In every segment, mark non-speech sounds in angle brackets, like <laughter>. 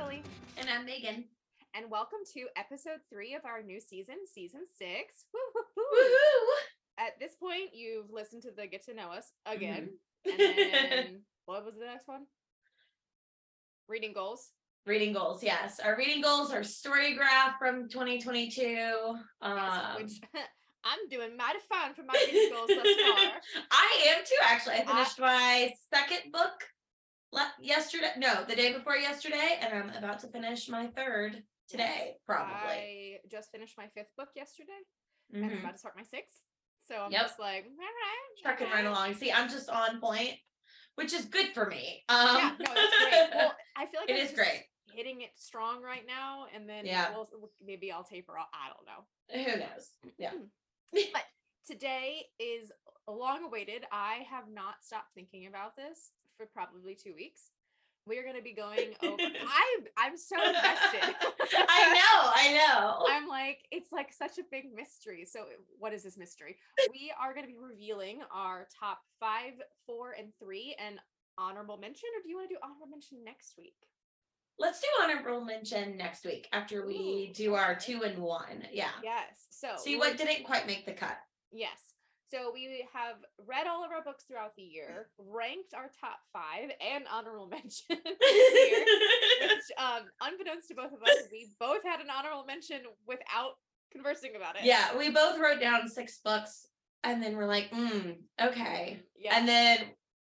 I'm Megan. And welcome to episode three of our new season, season six. Woo, woo, woo. Woohoo! At this point, you've listened to the Get to Know Us Mm-hmm. again. <laughs> And then what was the next one? Reading goals. Reading goals, yes. Our reading goals are story graph from 2022. Yes, Um, which <laughs> I'm doing mighty fine for my reading goals thus far. <laughs> I am too, actually. I I- finished my second book le- yesterday. No, the day before yesterday, and I'm about to finish my third today, probably. I just finished my fifth book yesterday, and I'm Mhm. about to start my sixth. So I'm Yep. just like, all right, Trucking right okay." along. See, I'm just on point, which is good for me. Um, Yeah, no, that's great. Well, <laughs> I feel like It I'm is great. Hitting it strong right now, and then Yeah. we'll, maybe I'll taper off. I don't know. who knows? Yeah. <laughs> But today is long awaited. I have not stopped thinking about this for probably two weeks. We are going to be going <laughs> over. I'm I'm so invested. <laughs> I know, I know. <laughs> I'm like, it's like such a big mystery. So, what is this mystery? We are going to be revealing our top five, four, and three, and honorable mention. Or do you want to do honorable mention next week? Let's do honorable mention next week after we Ooh, do our two and one. Yeah. Yes. So, See what didn't quite make the cut. Yes. So we have read all of our books throughout the year, ranked our top five and honorable <laughs> mention this year, <laughs> which, um, unbeknownst to both of us, we both had an honorable mention without conversing about it. yeah, we both wrote down six books and then we're like, mm, okay. Yeah. And then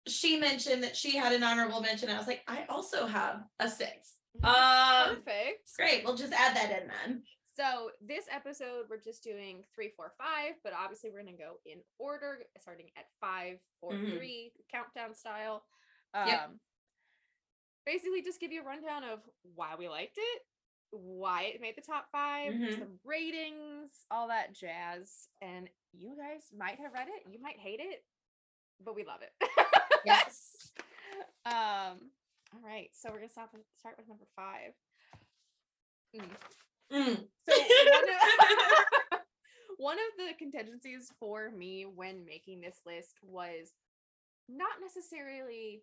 she mentioned that she had an honorable mention. I was like, I also have a six. Um Perfect. great. We'll just add that in then. So this episode, we're just doing three, four, five, but obviously we're gonna go in order, starting at five, four, Mhm. three, countdown style. Um, Yep. basically just give you a rundown of why we liked it, why it made the top 5 Mhm. some ratings, all that jazz. And you guys might have read it, you might hate it, but we love it. <laughs> Yes. um, all right, so we're gonna stop start with number five. Mm. Mm. So one of, <laughs> <laughs> one of the contingencies for me when making this list was not necessarily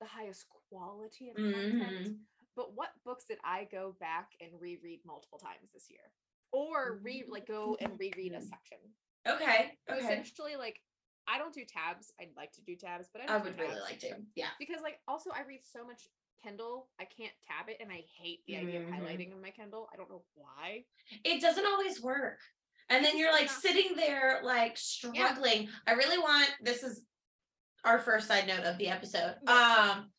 the highest quality of content, Mhm. but what books did I go back and reread multiple times this year? Or re like go and reread a Mm. section. Okay. So Okay. essentially like I don't do tabs. I'd like to do tabs, but I, I would really like to. Yeah. because like also I read so much Kindle, I can't tab it and I hate the idea Mhm. of highlighting in my Kindle. I don't know why. it doesn't always work. And then you're like sitting there like struggling. I really want this is our first side note of the episode. Yeah. Um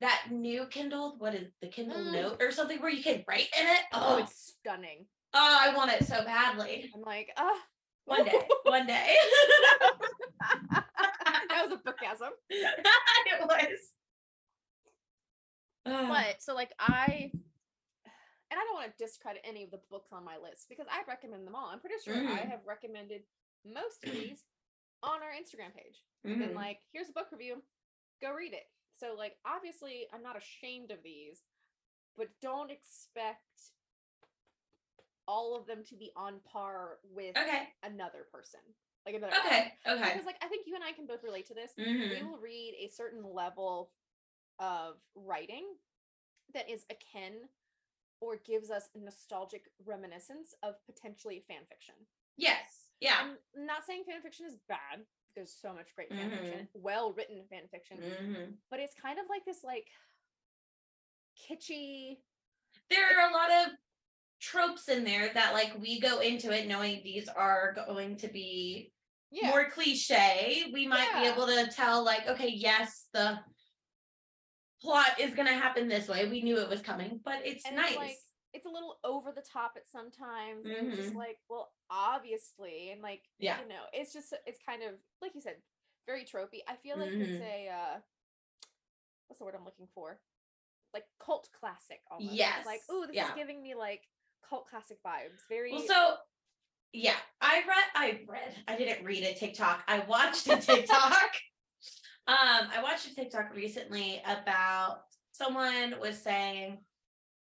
that new Kindle, what is the Kindle Mm. Note or something where you can write in it? Oh, Oh, it's stunning. oh I want it so badly. I'm like, ah, One day. <laughs> One day. <laughs> that was a bookasm. <laughs> it was. Ugh. But so like I and I don't want to discredit any of the books on my list because I recommend them all. I'm pretty sure I Mhm. have recommended most of these on our Instagram page. And Mhm. like, here's a book review. Go read it. So like obviously I'm not ashamed of these, but don't expect all of them to be on par with Okay. another person. Like another Okay. author. Okay. Because like I think you and I can both relate to this. Mhm. we will read a certain level of writing that is akin or gives us a nostalgic reminiscence of potentially fan fiction. Yes. Yeah. I'm not saying fan fiction is bad. There's so much great fan Mm-hmm. fiction, well written fan fiction, Mhm. but it's kind of like this like kitschy. there are a lot of tropes in there that like we go into it knowing these are going to be Yeah. more cliche we might be able to tell like okay yes the plot is going to happen this way we knew it was coming but it's And nice it's like it's a little over the top at sometimes. And it's just like, well, obviously, and like Yeah. you know, it's just it's kind of like you said, very tropey. I feel like it's Mhm. a uh what's the word I'm looking for? Like cult classic almost. It's Yes, like, oh, this yeah. is giving me like cult classic vibes. Very well so yeah i read i read i didn't read a tiktok i watched a <laughs> tiktok um i watched a tiktok recently about someone was saying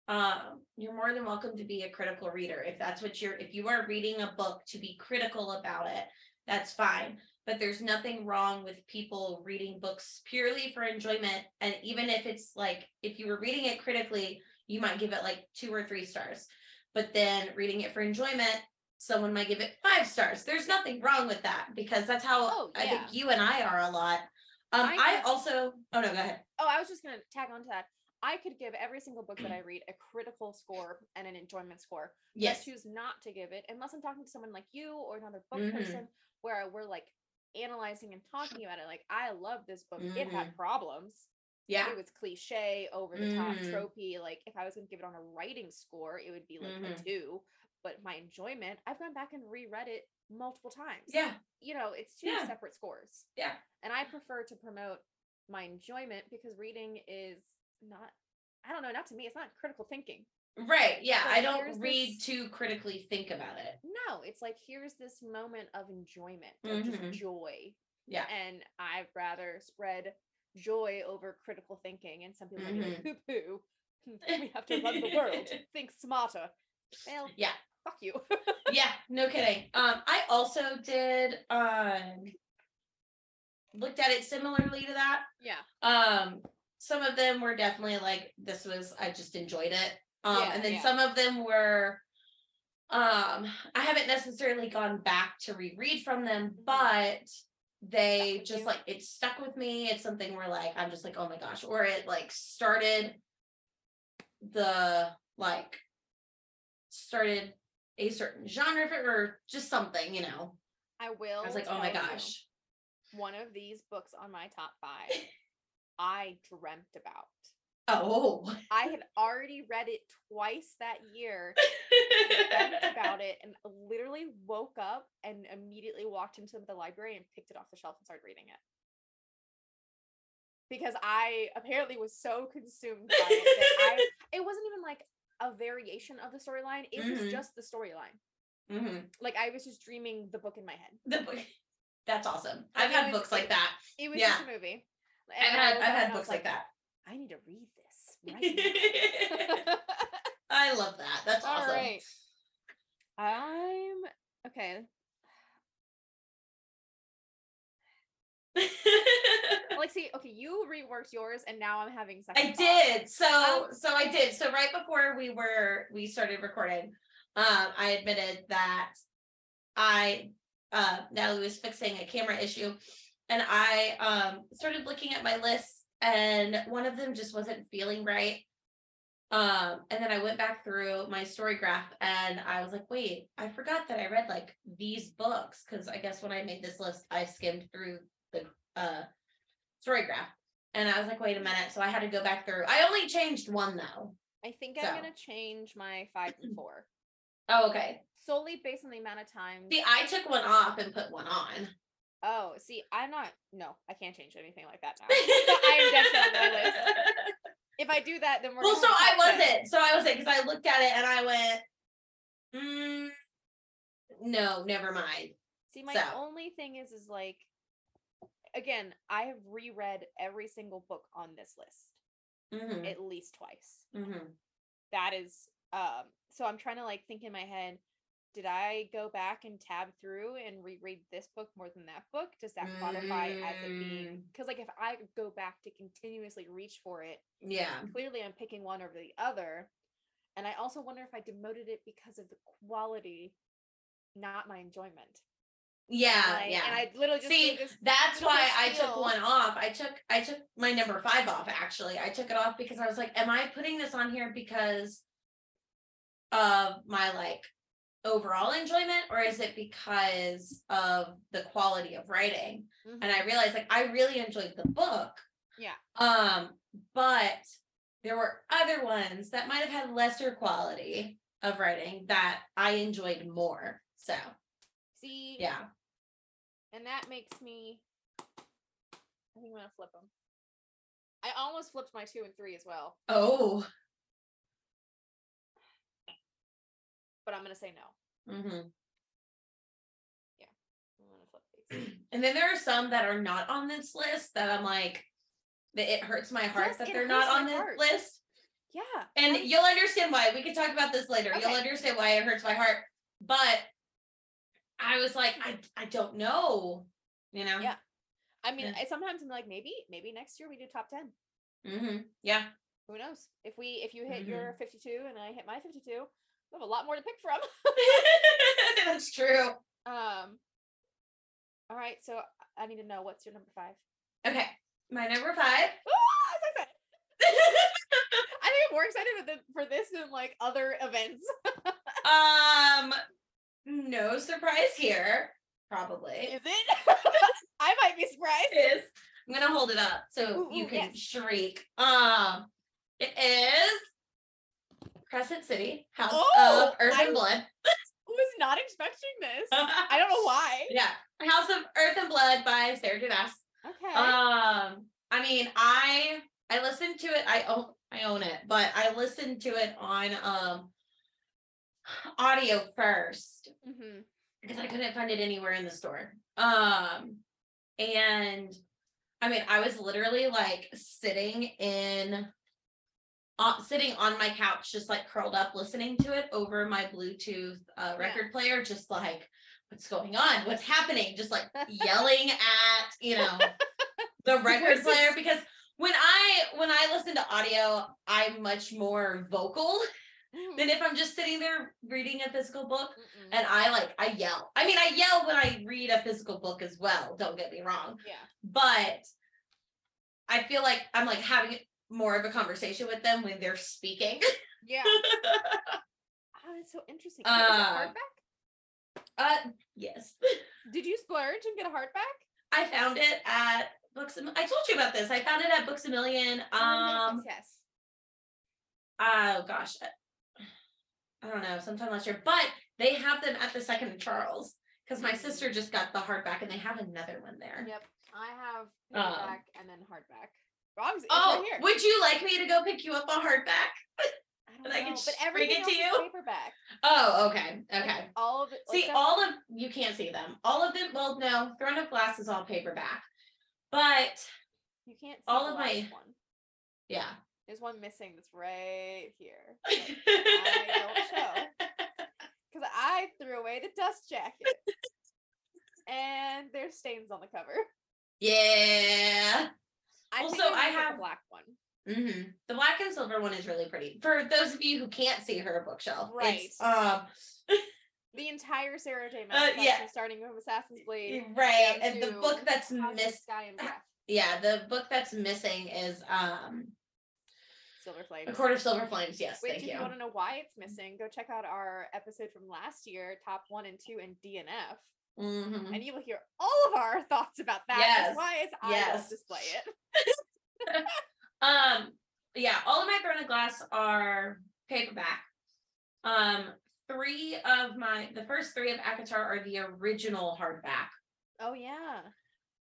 um you're more than welcome to be a critical reader if that's what you're if you are reading a book to be critical about it that's fine but there's nothing wrong with people reading books purely for enjoyment and even if it's like if you were reading it critically you might give it like two or three stars. But then reading it for enjoyment, someone might give it five stars. There's nothing wrong with that because that's how Oh, I think you and I are a lot. Um, I I also, oh no, go ahead. Oh, I was just gonna tag on to that. I could give every single book that I read a critical score and an enjoyment score. but I Yes. choose not to give it unless I'm talking to someone like you or another book Mhm. person where we're like analyzing and talking about it. Like, I love this book. It Mm-hmm. had problems. Yeah. It was cliche, over the top, Mhm. tropey. Like, if I was gonna give it on a writing score, it would be like a Mhm. two. But my enjoyment, I've gone back and reread it multiple times. Yeah. You know, it's two Yeah. separate scores. Yeah. And I prefer to promote my enjoyment because reading is not, I don't know, not to me, it's not critical thinking. Right. Yeah. I don't read this- to critically think about it. No, it's like here's this moment of enjoyment, of Mhm. just joy. Yeah. And I'd rather spread joy over critical thinking. And some people might be like, poo poo. <laughs> We have to run the world. <laughs> Think smarter. Well, Yeah. Fuck you. yeah, no kidding. Um, I also did um looked at it similarly to that. yeah. Um, some of them were definitely like this was I just enjoyed it. Um, Yeah, and then yeah. some of them were um I haven't necessarily gone back to reread from them, but they just you? like it stuck with me. It's something where like I'm just like, oh my gosh, or it like started the like started a certain genre or just something, you know. I will. I was like, oh my gosh. One of these books on my top five, <laughs> I dreamt about. Oh. <laughs> I had already read it twice that year dreamt about it and literally woke up and immediately walked into the library and picked it off the shelf and started reading it. Because I apparently was so consumed by it that I <laughs> it wasn't even like a variation of the storyline, it Mhm. was just the storyline. hmm Like I was just dreaming the book in my head. The book. <laughs> That's awesome. Like, I've had was- books like that. It was Yeah. just a movie. I've had I've had and books like that. I need to read this right. <laughs> I love that. That's <laughs> All awesome. right. I'm okay. <laughs> Like, see, okay, you reworked yours, and now I'm having second. I did. So Um, so I did. So right before we were we started recording, um, I admitted that I uh Natalie was fixing a camera issue and I um started looking at my list and one of them just wasn't feeling right. Um, and then I went back through my story graph and I was like, wait, I forgot that I read like these books because I guess when I made this list, I skimmed through the uh story graph. And I was like, wait a minute. So I had to go back through. I only changed one though. I think So. I'm gonna change my five and four. <clears throat> Oh, okay. solely based on the amount of time. See, I took one off and put one on. oh, see, I'm not. No, I can't change anything like that now. I am definitely on my list. <laughs> If I do that, then we're well, so I wasn't. So I wasn't because I looked at it and I went, mm, no, never mind. See, my So. only thing is, is like, again, I have reread every single book on this list Mm-hmm, at least twice. mm-hmm. That is, um, so I'm trying to like think in my head. Did I go back and tab through and reread this book more than that book? Does that qualify as it being? Mm. Because like if I go back to continuously reach for it, Yeah. clearly I'm picking one over the other. And I also wonder if I demoted it because of the quality, not my enjoyment. Yeah. Yeah. And I literally just See, this That's why I took one off. I took I took my number five off actually. I took it off because I was like, am I putting this on here because of my like overall enjoyment or is it because of the quality of writing? Mhm. And I realized like I really enjoyed the book. Yeah. Um, but there were other ones that might have had lesser quality of writing that I enjoyed more. So see, yeah. and that makes me. I think I'm gonna flip them. I almost flipped my two and three as well, Oh. but I'm gonna say no. hmm I'm gonna flip these. <clears throat> And then there are some that are not on this list that I'm like, that it hurts my heart Yes, that it they're not hurts on this heart. list. Yeah, And you'll understand why. We can talk about this later. You'll Okay. understand why it hurts my heart. But I was like, I I don't know. You know? Yeah. I mean, Yeah. I sometimes I'm like, maybe, maybe next year we do top ten. hmm Yeah. Who knows? If we if you hit Mhm. your 52 and I hit my 52, we have a lot more to pick from. <laughs> That's true. um. All right, so I need to know what's your number five. Okay, my number five. Ah, I'm excited. <laughs> I think I'm more excited for, the, for this than like other events. <laughs> um, no surprise here. Probably Is it? <laughs> I might be surprised. is. I'm gonna hold it up so Ooh, you ooh, can yes. shriek. Um, it is Crescent City, House Oh, of Earth I- and Blood. <laughs> Was not expecting this. I don't know why. yeah, House of Earth and Blood by Sarah J. Maas. Okay. Um, I mean, I I listened to it. I own I own it, but I listened to it on um audio first hmm because I couldn't find it anywhere in the store. Um, and I mean, I was literally like sitting in, uh, sitting on my couch, just like curled up, listening to it over my Bluetooth uh, Yeah. record player, just like, what's going on? What's happening? Just like <laughs> yelling at, you know, <laughs> the record player because when I when I listen to audio, I'm much more vocal Mm-hmm. Than if I'm just sitting there reading a physical book Mm-mm. and I like I yell. I mean, I yell when I read a physical book as well. Don't get me wrong, yeah. but I feel like I'm like having more of a conversation with them when they're speaking. Yeah. <laughs> Oh, that's so interesting. Uh, hardback? uh, yes, <laughs> Did you splurge and get a hardback? I found it at Books. I told you about this. I found it at Books a Million. Oh, Um, yes, yes, oh gosh, I- don't know, sometime last year, but they have them at the Second and Charles because my Mm. sister just got the hardback and they have another one there. Yep. I have Um, paperback and then hardback. It's Oh, right here. would you like me to go pick you up a hardback? I <laughs> I can know, but bring it to you? paperback. Oh, okay, Like, okay. all of it. See, all of you can't see them. All of them. Well, no, Throne of Glass is all paperback, but you can't see all of my- one. yeah. There's one missing that's right here. <laughs> I don't show because <laughs> I threw away the dust jacket, and there's stains on the cover. yeah. I Well, think so I'm I have- the black one. hmm The black and silver one is really pretty. For those of you who can't see her bookshelf, it's, Right. um, <laughs> The entire Sarah J. Maas Uh, collection, yeah. starting from Assassin's Blade. right, and the book that's House of miss. Sky and Breath, Yeah, the book that's missing is um, Silver Flames. A Court of Silver Flames. Yes, Which, thank if you. you want to know why it's missing, go check out our episode from last year, top one and two, and DNF, Mhm. and you will hear all of our <laughs> thoughts about that. Yes, That's why it's I yes. will display it. <laughs> <laughs> Um, yeah, all of my Throne of Glass are paperback. Um, three of my the first three of ACOTAR are the original hardback. Oh yeah.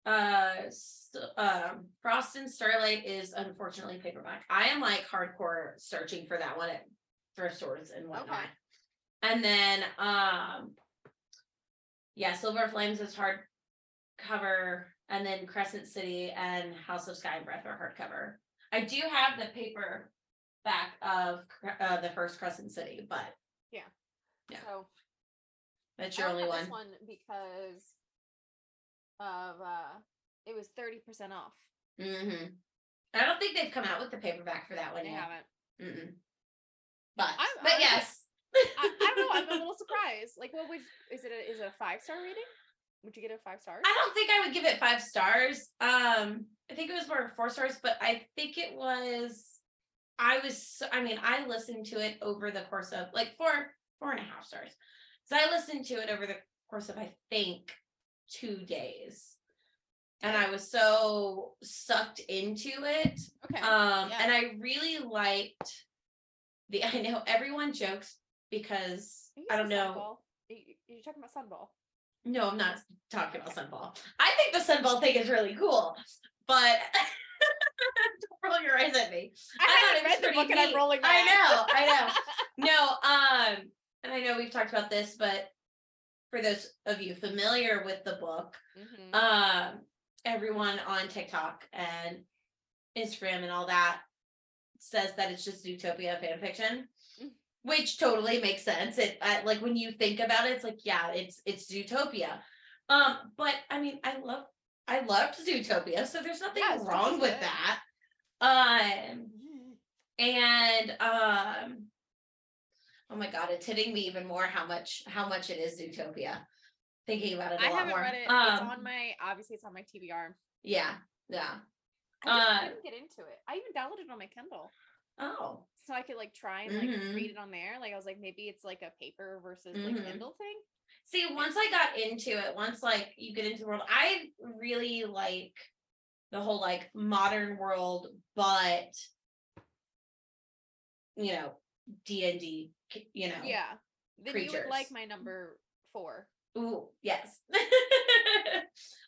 Uh, s- um, Frost and Starlight is unfortunately paperback. I am like hardcore searching for that one at thrift stores and whatnot. Okay. And then, um, yeah, Silver Flames is hardcover, and then Crescent City and House of Sky and Breath are hardcover. I do have the paper back of uh, the first Crescent City, but Yeah. So that's your only only one. this one because of uh it was 30% off. hmm I don't think they've come out with the paperback for that one They yet. haven't. Mm-mm. But I'm but honestly- yes, <laughs> I, I don't know. I'm a little <laughs> surprised. Like, what would is it? A, is it a five star rating? Would you get it five stars? I don't think I would give it five stars. Um, I think it was more four stars, but I think it was. I was. I mean, I listened to it over the course of like four, four and a half stars. So I listened to it over the course of I think two days, and I was so sucked into it. Okay. Um, Yeah. and I really liked the. <laughs> I know everyone jokes because You I don't know. Sunball. You- you- You're talking about Sunball. No, I'm not talking about Sunball. I think the Sunball thing is really cool, but <laughs> don't roll your eyes at me. I, thought haven't read the book and I'm neat. rolling my I know, I know. <laughs> No, um, and I know we've talked about this, but for those of you familiar with the book, Mhm. um, everyone on TikTok and Instagram and all that says that it's just Zootopia fan fiction, Mm. which totally makes sense. It I, like when you think about it, it's like yeah, it's it's Zootopia. Um, but I mean, I love I loved Zootopia, so there's nothing Yeah, wrong with that. Um, Mhm. and um oh my god it's hitting me even more how much how much it is zootopia thinking about it a I lot haven't more read it. it's Um, on my obviously it's on my TBR. yeah yeah I uh, didn't get into it. I even downloaded it on my Kindle. oh So I could like try and like Mhm. read it on there. Like I was like, maybe it's like a paper versus like Mhm. Kindle thing. see once i got into it once like you get into the world i really like the whole like modern world but you know d&d you know Yeah. Then you would like my number four. Ooh, yes. <laughs> um,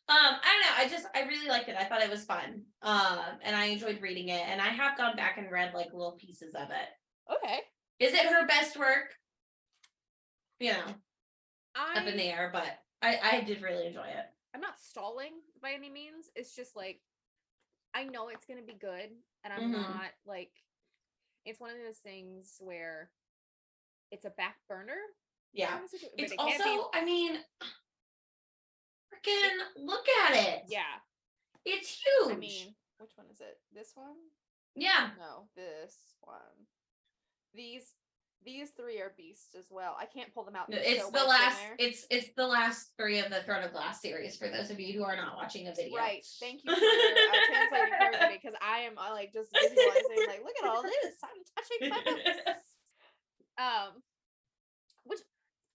I don't know. I just I really liked it. I thought it was fun. Um, and I enjoyed reading it. And I have gone back and read like little pieces of it. Okay. Is it her best work? You know, I up in the air, but I I did really enjoy it. I'm not stalling by any means. It's just like I know it's gonna be good, and I'm Mhm. not like it's one of those things where it's a back burner. Yeah. kind of situ- but It's it can't be- also, I mean, freaking look at it. yeah. It's huge. I mean, which one is it? This one? yeah. No, this one. These these three are beasts as well. I can't pull them out. It's so the last. It's it's the last three of the Throne of Glass series. For those of you who are not watching a video, Right. Thank you for uh, translating for everybody because I am uh, like just visualizing like look at all this. I'm touching my <laughs> books. Um, which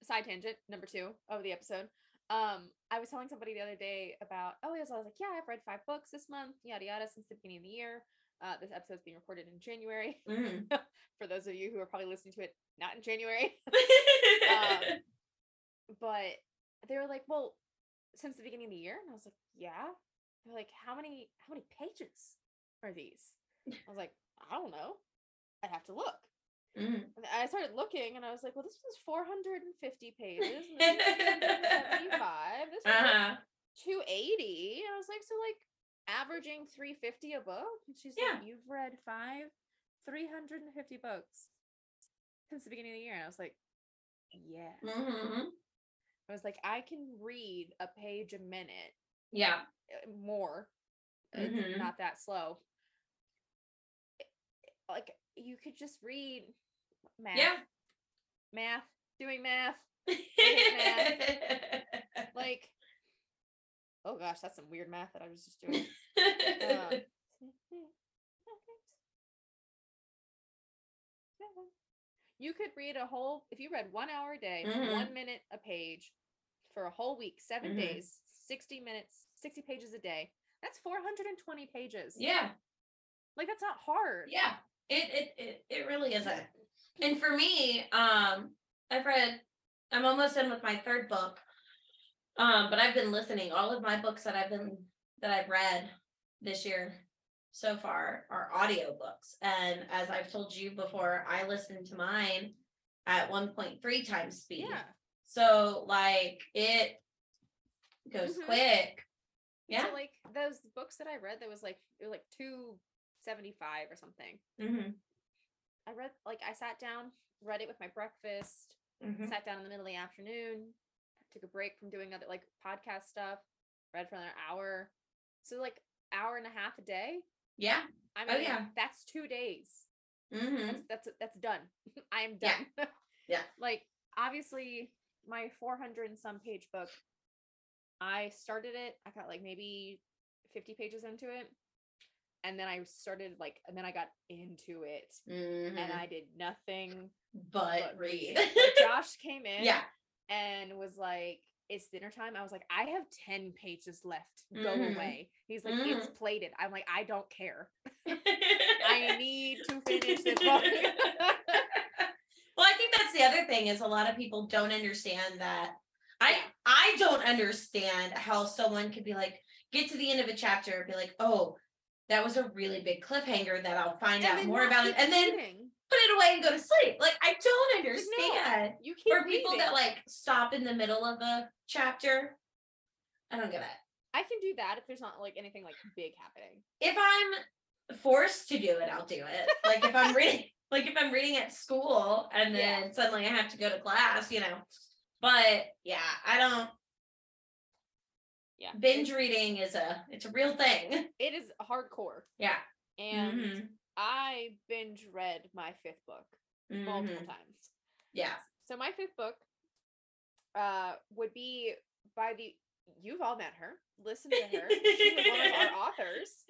side tangent number two of the episode. Um, I was telling somebody the other day about oh yes, I was like yeah I've read five books this month yada yada since the beginning of the year. Uh, this is being recorded in January. Mhm. <laughs> For those of you who are probably listening to it not in January, <laughs> um, but they were like, "Well, since the beginning of the year," and I was like, "Yeah." They're like, "How many how many pages are these?" I was like, "I don't know. I'd have to look." And I started looking, and I was like, "Well, this was 450 pages. and This was 375. This was uh-huh. 280." And I was like, "So like averaging 350 a book?" And she's Yeah. like, "You've read five 350 books since the beginning of the year." And I was like, "Yeah." Mhm. I was like, I can read a page a minute Yeah. uh, more. It's Mhm. not that slow. I- Like you could just read math, Yeah. math, doing math. <laughs> Like, oh gosh, that's some weird math that I was just doing. Um, <laughs> you could read a whole if you read one hour a day, Mhm. one minute a page for a whole week, 7 Mhm. days, 60 minutes, 60 pages a day. That's 420 pages. yeah. Like that's not hard. Yeah. It, it it it really isn't. And for me, um, I've read I'm almost done with my third book. Um, but I've been listening. All of my books that I've been that I've read this year so far are audiobooks. And as I've told you before, I listened to mine at 1.3 times speed. Yeah. So like it goes Mhm. quick. Yeah. So like those books that I read, that was like it was like 275 or something. hmm I read like I sat down, read it with my breakfast, hmm sat down in the middle of the afternoon, took a break from doing other like podcast stuff, read for another hour. So like hour and a half a day. Yeah. I Oh, mean, yeah. that's two days. hmm That's that's that's done. <laughs> I am done. <laughs> Yeah. Like obviously my 400 and some page book, I started it. I got like maybe 50 pages into it. And then I started like and then I got into it hmm and I did nothing but, but read. read. Josh <laughs> came in yeah. And was like, It's dinner time. I was like, I have 10 pages left. Go Mhm. away. He's like, Mm-hmm. It's plated. I'm like, I don't care. I <laughs> need to finish this book. <laughs> well, I think that's the other thing is a lot of people don't understand that. I I don't understand how someone could be like get to the end of a chapter and be like, oh, that was a really big cliffhanger that I'll find And out more about it, and then. Put it away and go to sleep. Like I don't Like, no, understand. You keep Or people reading. that like stop in the middle of a chapter. I don't get it. I can do that if there's not like anything like big happening. if I'm forced to do it, I'll do it. Like if I'm reading, <laughs> like if I'm reading at school and then Yeah. suddenly I have to go to class, you know. But yeah, I don't. Yeah. Binge reading is a it's a real thing. It is hardcore. Yeah. And Mhm. I binge read my fifth book multiple Mhm. times. Yeah. So my fifth book uh would be by the you've all met her. Listen to her. She was one of our <laughs> authors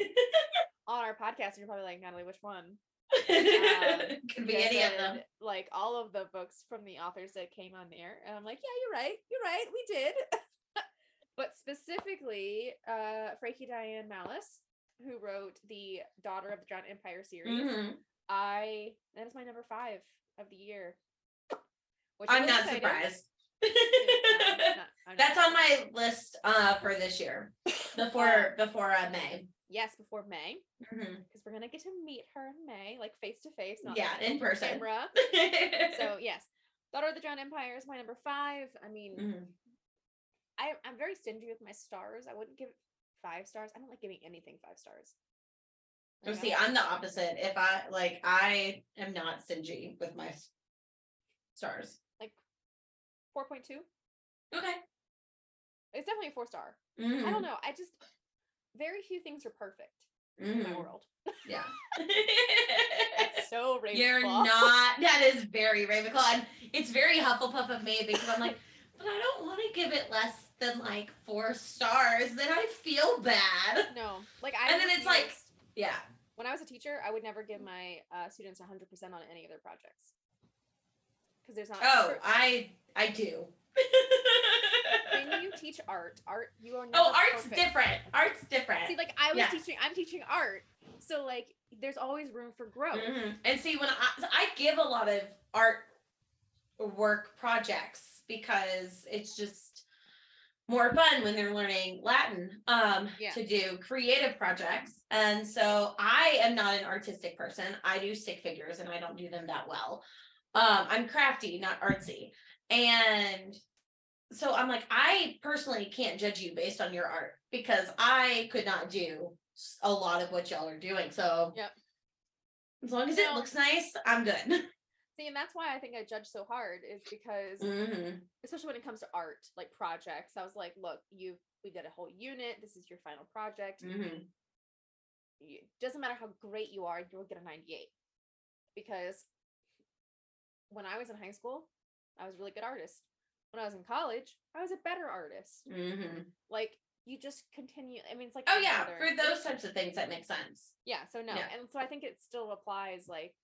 on our podcast, and you're probably like, Natalie, which one? <laughs> Could be any of them. Like all of the books from the authors that came on there. And I'm like, yeah, you're right. You're right. We did. <laughs> but specifically, uh Frankie Diane Mallis, who wrote the Daughter of the Drowned Empire series. Mhm. I that is my number five of the year. Which I'm really not excited. surprised. No, I'm not- <laughs> I'm not That's on my list uh for this year. <laughs> Before before uh, May. Yes, before May, Mhm. because we're gonna get to meet her in May, like face to face, not Yeah, in person. Camera. <laughs> So yes, Daughter of the Drowned Empire is my number five. I mean, Mhm. I, I'm very stingy with my stars. I wouldn't give it five stars. I don't like giving anything five stars. Oh, I see, I'm the opposite. If I like, I am not stingy with my stars. like 4.2. Okay. It's definitely a four star. I Mhm. don't know. I just very few things are perfect in my Mhm. world. Yeah. <laughs> That's so <laughs> Ravenclaw. You're not. That is very Ravenclaw, and it's very Hufflepuff of me because I'm like, <laughs> but I don't want to give it less than like four stars. Then I feel bad. No, like I. And then it's like- Yeah. when I was a teacher, I would never give my uh, students 100% on any of their projects because there's not. Oh, I I do. <laughs> when you teach art, art you are. Oh, art's perfect. different. Art's different. See, like I was Yes. teaching, I'm teaching art, so like there's always room for growth. Mhm. And see, when I I give a lot of art work projects because it's just more fun when they're learning Latin um Yeah. to do creative projects. And so I am not an artistic person. I do stick figures and I don't do them that well. Um I'm crafty, not artsy. And so I'm like I personally can't judge you based on your art because I could not do a lot of what y'all are doing. So Yep. as long as No. it looks nice, I'm good. <laughs> See, and that's why I think I judge so hard is because, Mhm. especially when it comes to art, like projects, I was like, look, you we did a whole unit. This is your final project. Mhm. it doesn't matter how great you are, you'll get a 98. Because when I was in high school, I was a really good artist. When I was in college, I was a better artist. Mhm. Like you just continue. I mean, it's like Oh yeah, other- for those types of things that makes sense. Yeah. So no, Yeah. and so I think it still applies. Like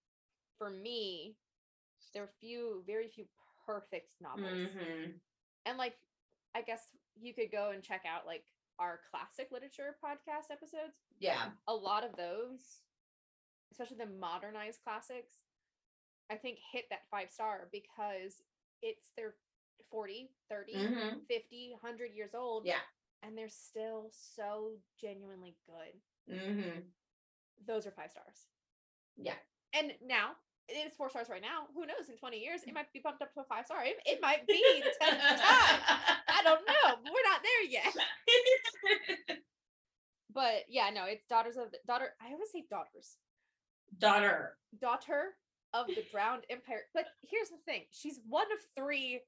for me, there are few, very few perfect novels, Mhm. and like I guess you could go and check out like our classic literature podcast episodes. Yeah. a lot of those, especially the modernized classics, I think hit that five star because it's they're 40, 30, Mhm. 50, 100 years old. Yeah. And they're still so genuinely good. Mhm. Those are five stars. Yeah. And now it is four stars right now. Who knows? In 20 years, it might be bumped up to a five star. It, it might be the <laughs> 10th time. I don't know. but We're not there yet. <laughs> But yeah, no, it's daughters of the daughter. I always say daughters. Daughter. daughter of the drowned empire. But here's the thing: she's one of three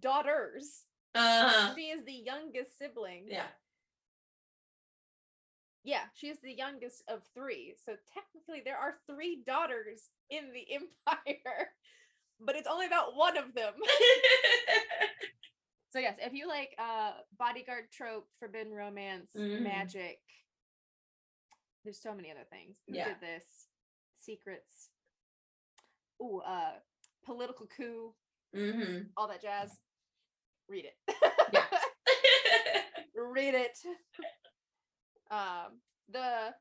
daughters. Uh She is the youngest sibling. yeah. Yeah, she is the youngest of three. So technically, there are three daughters in the <laughs> empire, but it's only about one of them. <laughs> So yes, if you like uh bodyguard trope, forbidden romance, Mhm. magic, there's so many other things. Who Yeah. did this? Secrets. Ooh, uh political coup, mhm. all that jazz. Read it. Yeah. <laughs> Read it. Um the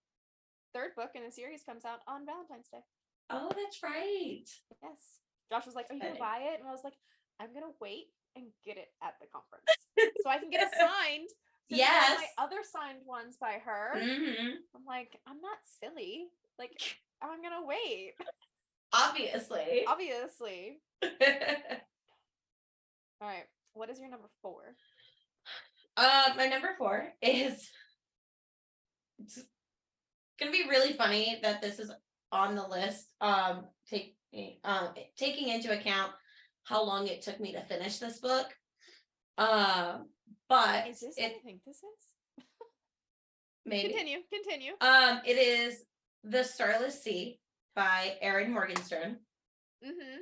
third book in the series comes out on Valentine's Day. oh, that's right. Yes. Josh was like, Are you gonna buy it? And I was like, I'm gonna wait and get it at the conference. <laughs> so I can get it signed. have Yes. My other signed ones by her. Mhm. I'm like, I'm not silly. Like, I'm gonna wait. Obviously. Obviously. <laughs> All right. What is your number four? Uh, my number four is it's gonna be really funny that this is on the list. Um, take um taking into account how long it took me to finish this book. Um, but Is this it I think this is? <laughs> maybe Continue. Continue. um it is the Starless Sea by Erin Morgenstern, Mm-hmm.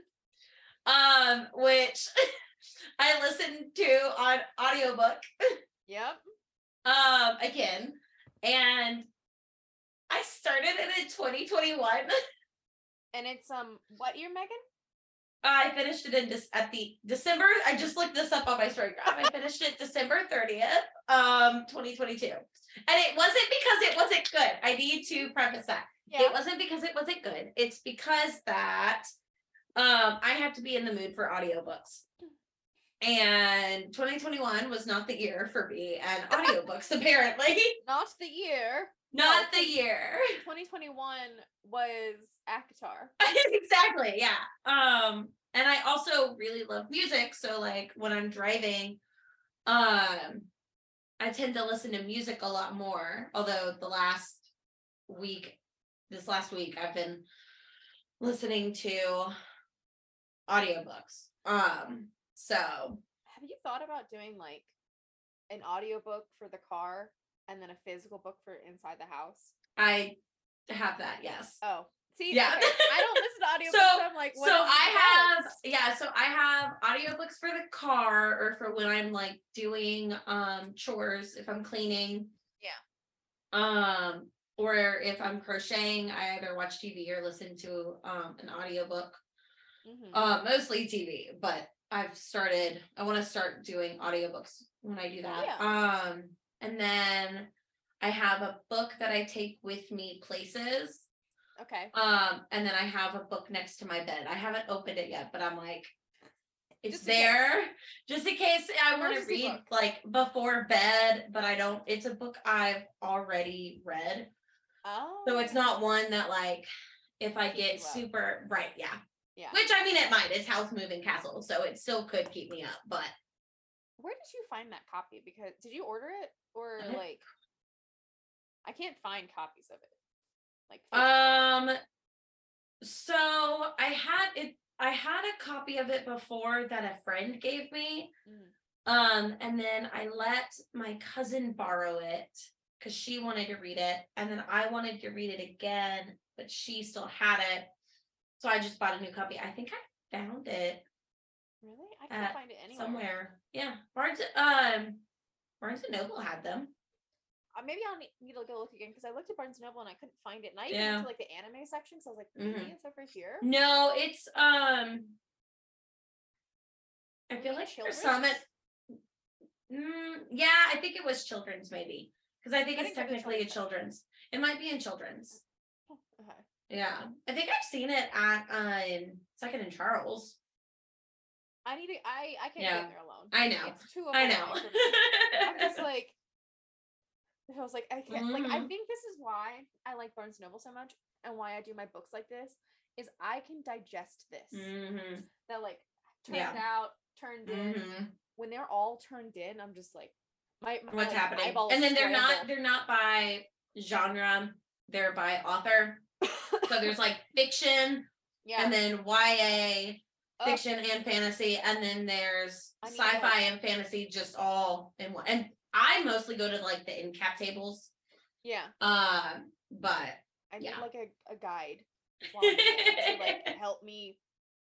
um, which <laughs> I listened to on audiobook <laughs> Yep. um again. And I started it in 2021. <laughs> And it's um what year, Megan? I finished it in Dec- at the December. I just looked this up on my story graph. I finished it December 30th, um, 2022. And it wasn't because it wasn't good. I need to preface that. Yeah. It wasn't because it wasn't good. It's because that um I have to be in the mood for audiobooks. And 2021 was not the year for me and <laughs> audiobooks, apparently. Not the year. Not the year. 2021 was ACOTAR. <laughs> exactly yeah um and i also really love music so like when i'm driving um i tend to listen to music a lot more although the last week this last week i've been listening to audiobooks um so Have you thought about doing like an audiobook for the car and then a physical book for inside the house? i have that yes Oh, see, Yeah. okay, I don't listen to <laughs> audiobooks. So- So, I'm like, what so I have yeah, so I have audiobooks for the car or for when I'm like doing um chores if I'm cleaning. Yeah. Um or if I'm crocheting, I either watch TV or listen to um an audiobook. Mhm. Uh mostly TV, but I've started I want to start doing audiobooks when I do that. Um and then I have a book that I take with me places. okay. Um, and then I have a book next to my bed. I haven't opened it yet, but I'm like, it's Just in case. there just in case I want to read like before bed, but I don't. It's a book I've already read, Oh. so it's not one that like if I get super right, yeah. Yeah. Which I mean, it might. It's Howl's Moving Castle, so it still could keep me up, but Where did you find that copy? Because did you order it or I- like? I can't find copies of it. Like. Um so I had it I had a copy of it before that a friend gave me. Mm. Um and then I let my cousin borrow it cuz she wanted to read it and then I wanted to read it again but she still had it. So I just bought a new copy. I think I found it Really? I can't uh, find it anywhere. somewhere. Yeah. Barnes um Barnes and Noble had them. Uh, maybe I'll need, need to go look again because I looked at Barnes and Noble and I couldn't find it. And I even Yeah. went to like the anime section, so I was like, maybe Mhm. it's over here. No, it's um I feel like there's some at mm, yeah, I think it was children's maybe. Because I think I it's technically a children's. children's. It might be in children's. Yeah. I think I've seen it at um Second and Charles. I need to. I I can't Yeah. get there alone. I know. It's too. I know. I'm just like. I was like, I <laughs> can't. Like, I Mhm. think this is why I like Barnes and Noble so much, and why I do my books like this. Is I can digest this. hmm That like turned Yeah. out, turned in. hmm When they're all turned in, I'm just like, my, my What's like, happening? And then they're not they're not by genre, they're by author. So there's like fiction yeah. and then YA Oh, fiction and fantasy, and then there's I sci-fi and fantasy just all in one. And I mostly go to like the in cap tables. yeah. Um, but I need Yeah. like a, a guide <laughs> while I'm there to like help me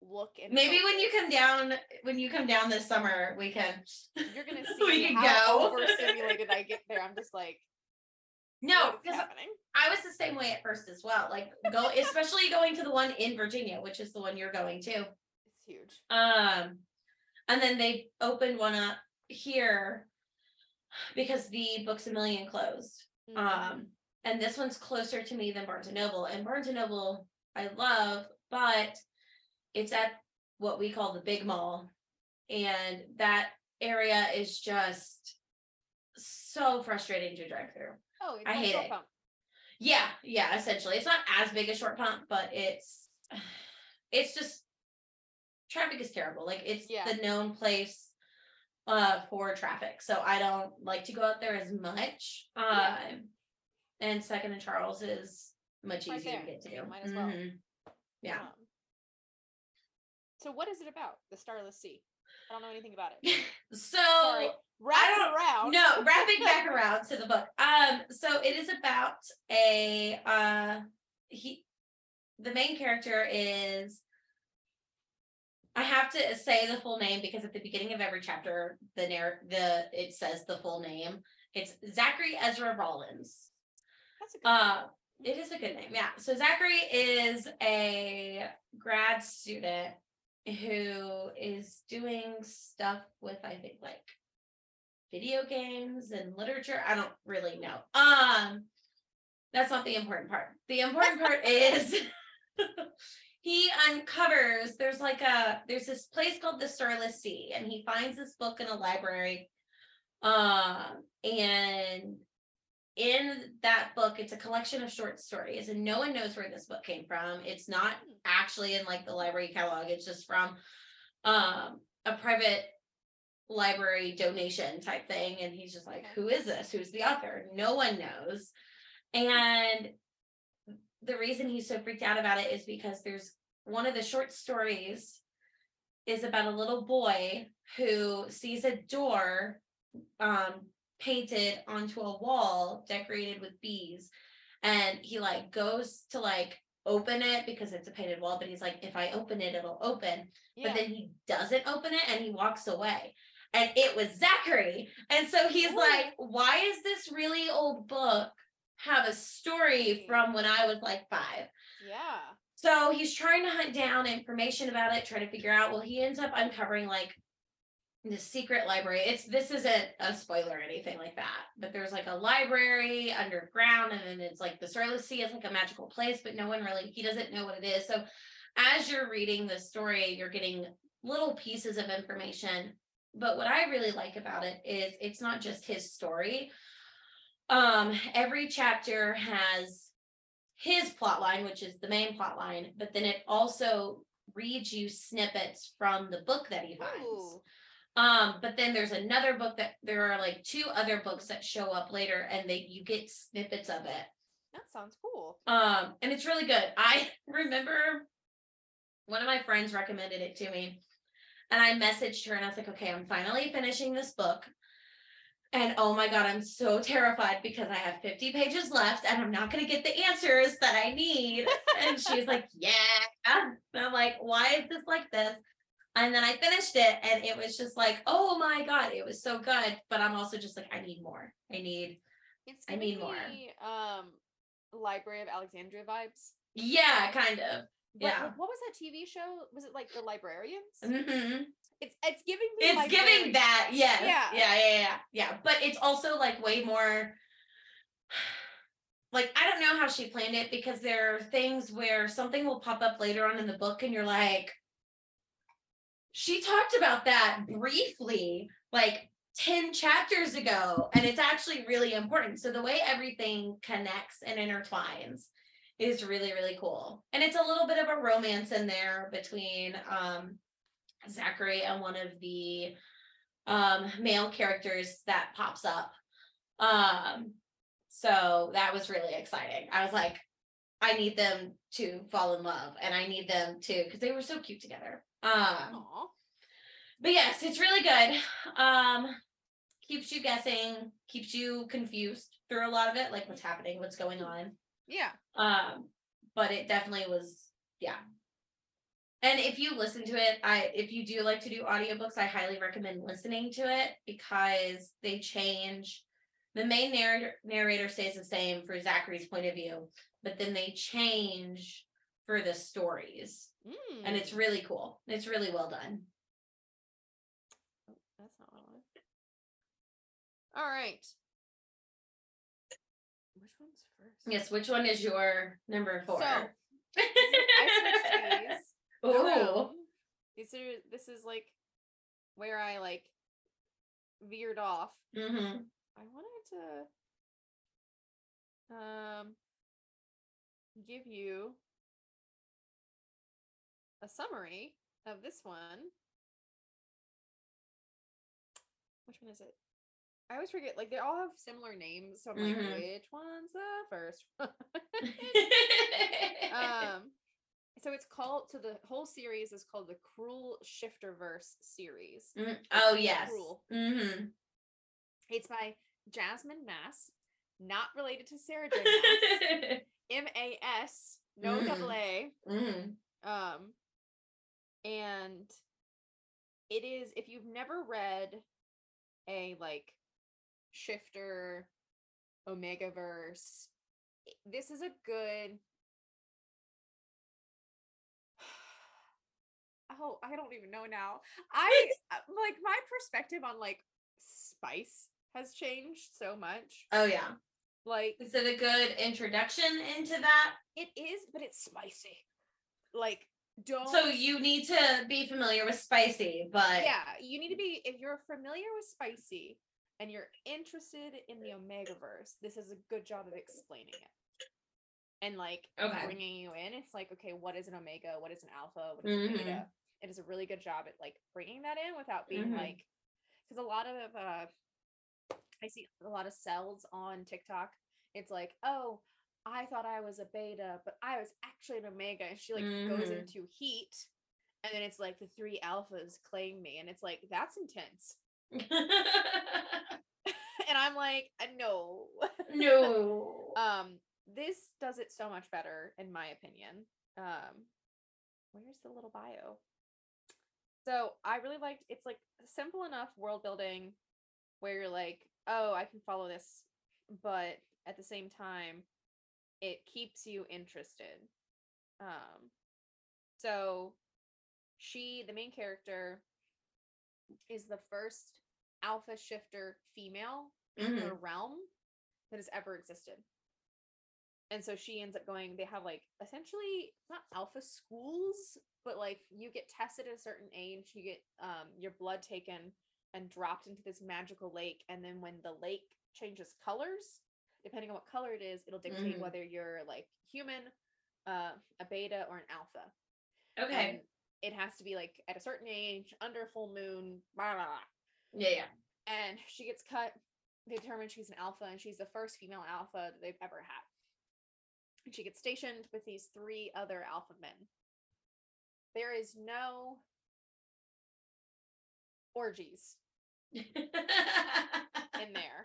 look and maybe when you come down when you come down this summer, we can you're gonna <laughs> see we can how go. overstimulated I get there. I'm just like, No, because? I was the same way at first as well. Like go <laughs> especially going to the one in Virginia, which is the one you're going to. It's huge. Um, and then they opened one up here because the Books a Million closed. Mhm. Um, and this one's closer to me than Barnes and Noble. And Barnes and Noble, I love, but it's at what we call the big mall. And that area is just so frustrating to drive through. Oh, it's I hate Short it. Pump. Yeah, yeah, essentially. It's not as big a short pump, but it's <sighs> it's just traffic is terrible. Like it's Yeah. the known place uh for traffic. So I don't like to go out there as much. Um Yeah. and second and Charles is much Right easier there. to get to. mean, might as well. Mhm. Yeah. Um, so what is it about? The Starless Sea. I don't know anything about it. <laughs> So Sorry. Wrap don't- around. no wrapping back <laughs> around to the book um so it is about a uh he the main character is I have to say the full name because at the beginning of every chapter, the narr the it says the full name. It's Zachary Ezra Rollins. That's a good Uh, it is a good name, yeah. So Zachary is a grad student who is doing stuff with I think like video games and literature. I don't really know. Um, that's not the important part. The important part is <laughs> he uncovers there's like a there's this place called the Starless Sea, and he finds this book in a library. Um, and in that book, it's a collection of short stories, and no one knows where this book came from. It's not actually in like the library catalog, it's just from um a private library donation type thing. And he's just like, Who is this? Who's the author? No one knows. And the reason he's so freaked out about it is because there's one of the short stories is about a little boy who sees a door um painted onto a wall decorated with bees and he like goes to like open it because it's a painted wall but he's like if i open it it'll open yeah. but then he doesn't open it and he walks away and it was zachary and so he's Ooh. like why is this really old book have a story from when i was like five yeah. so he's trying to hunt down information about it, try to figure out. Well, he ends up uncovering like the secret library. It's this isn't a spoiler or anything like that, but there's like a library underground, and then it's like the Starless Sea is like a magical place, but no one really he doesn't know what it is. So as you're reading the story, you're getting little pieces of information. But what I really like about it is it's not just his story. Um, every chapter has his plot line, which is the main plot line, but then it also reads you snippets from the book that he finds. Ooh. Um, but then there's another book that there are like two other books that show up later and they you get snippets of it. That sounds cool. Um, and it's really good. I <laughs> remember one of my friends recommended it to me, and I messaged her and I was like, okay, I'm finally finishing this book. And oh my God, I'm so terrified because I have 50 pages left and I'm not going to get the answers that I need. <laughs> and she's like, yeah. And I'm like, why is this like this? And then I finished it and it was just like, oh my God, it was so good. But I'm also just like, I need more. I need, It's I need more. Um, Library of Alexandria vibes. yeah, kind of. But Yeah. what what was that TV show? Was it like the librarians? Mm-hmm. It's it's giving me It's giving that, yes. Yeah. Yeah, yeah, yeah, yeah. But it's also like way more <sighs> like I don't know how she planned it because there are things where something will pop up later on in the book and you're like, she talked about that briefly, like 10 chapters ago, and it's actually really important. So the way everything connects and intertwines is really, really cool. And it's a little bit of a romance in there between um Zachary and one of the um male characters that pops up. Um so that was really exciting. I was like I need them to fall in love and I need them to because they were so cute together. Um but yes, it's really good. Um keeps you guessing, keeps you confused through a lot of it, like what's happening, what's going on. Yeah. Um, but it definitely was, yeah. And if you listen to it, I if you do like to do audiobooks, I highly recommend listening to it because they change the main narrator narrator stays the same for Zachary's point of view, but then they change for the stories. And it's Mm. really cool. It's really well done. Oh, that's not what I wanted. All right. Which one's first? Yes, which one is your number four? So, I <laughs> switched these. Ooh. around. These are this is like where I like veered off. Mm-hmm. I wanted to um give you a summary of this one. Which one is it? I always forget. Like they all have similar names, so I'm like, Mhm. which one's the first <laughs> one? <laughs> um so it's called so the whole series is called the cruel shifterverse series Mm, oh yes. Cruel. Mm-hmm. it's by jasmine mas not related to sarah j maas <laughs> m-a-s no Mm. double A. Mhm. Um, and it is if you've never read a like shifter omega verse, this is a good. <sighs> Oh, I don't even know now. I <laughs> uh, like my perspective on like spice has changed so much. Oh yeah. Like Is it a good introduction into that? it is, but it's spicy. Like don't So you need to be familiar with spicy, but yeah you need to be if you're familiar with spicy and you're interested in the omega verse this is a good job of explaining it and like Okay. bringing you in it's like okay what is an omega what is an alpha what is a Mhm. beta it does a really good job at like bringing that in without being Mhm. like because a lot of uh i see a lot of cells on tiktok it's like oh i thought i was a beta but i was actually an omega and she like goes Mhm. into heat and then it's like the three alphas claim me and it's like that's intense <laughs> <laughs> and i'm like uh, no no. <laughs> um this does it so much better in my opinion um where's the little bio so i really liked it's like simple enough world building where you're like oh i can follow this but at the same time it keeps you interested um so she the main character is the first alpha shifter female in the Mhm. realm that has ever existed. And so she ends up going, they have like essentially not alpha schools, but like you get tested at a certain age, you get um your blood taken and dropped into this magical lake. And then when the lake changes colors, depending on what color it is, it'll dictate Mhm. whether you're like human, uh, a beta, or an alpha. Okay. And it has to be like at a certain age, under full moon, blah, blah, blah Yeah, yeah. and she gets cut. They determine she's an alpha, and she's the first female alpha that they've ever had. And she gets stationed with these three other alpha men. There is no orgies in there,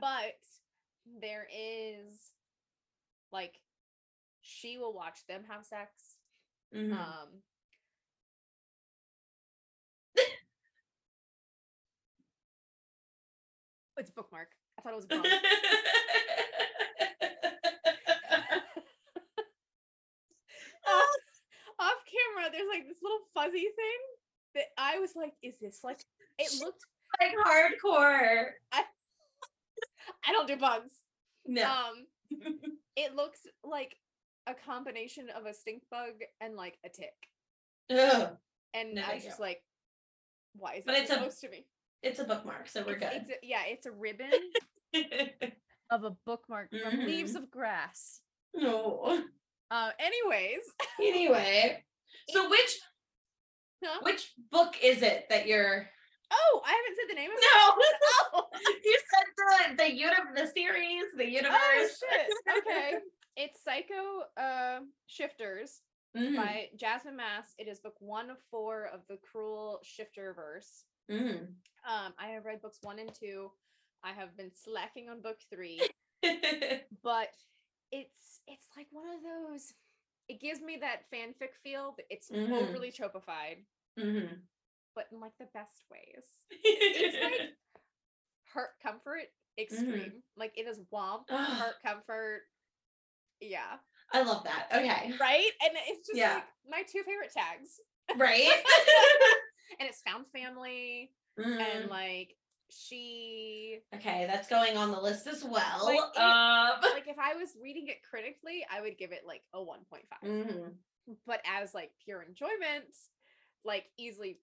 but there is like she will watch them have sex. Mhm. Um, it's bookmark. I thought it was a <laughs> <laughs> off, off camera, there's like this little fuzzy thing that I was like, is this like <laughs> it looked like hardcore. <laughs> I <laughs> I don't do bugs. No. Um it looks like a combination of a stink bug and like a tick. Ugh. And No, I was just you. like, why is But it it's a- close to me? It's a bookmark, so we're It's, good. it's a, yeah, it's a ribbon of a bookmark from Leaves Mhm. of Grass. no. Uh anyways. Anyway, so which Huh? which book is it that you're? Oh, I haven't said the name of it. No, <laughs> Oh. <laughs> you said the the uni- the series, the universe. Oh shit. Okay. <laughs> It's Psycho uh, Shifters Mhm, by Jasmine Mas. It is book one of four of the Cruel Shifter verse. mhm. Um, I have read books one and two. I have been slacking on book three, but it's it's like one of those. It gives me that fanfic feel. but It's Mhm. overly tropified, Mhm. but in like the best ways. It's like <laughs> hurt comfort extreme. Like it is womp hurt comfort. Yeah. I love that. Okay, right? And it's just Yeah. like my two favorite tags. right. <laughs> And it's found family Mhm. and like she Okay, that's going on the list as well. Like, it- um, like if I was reading it critically, I would give it like a 1.5. mhm. But as like pure enjoyment, like easily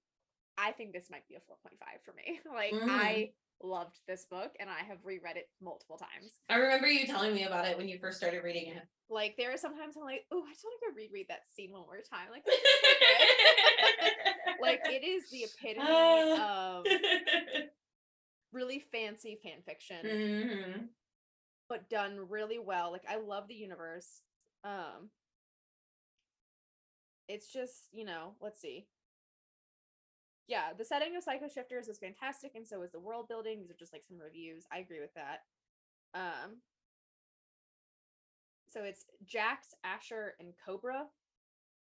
I think this might be a 4.5 for me. <laughs> Like Mm. I loved this book and I have reread it multiple times. I remember you telling me about it when you first started reading it. Like there are sometimes I'm like, oh, I just want to go reread that scene one more time. Like, this is so good." like it is the epitome Ah. of <laughs> really fancy fan fiction, Mhm. but done really well. Like I love the universe. Um it's just, you know, let's see. Yeah, the setting of Psycho Shifters is fantastic, and so is the world building. These are just like some reviews. I agree with that. Um so it's Jax, Asher, and Cobra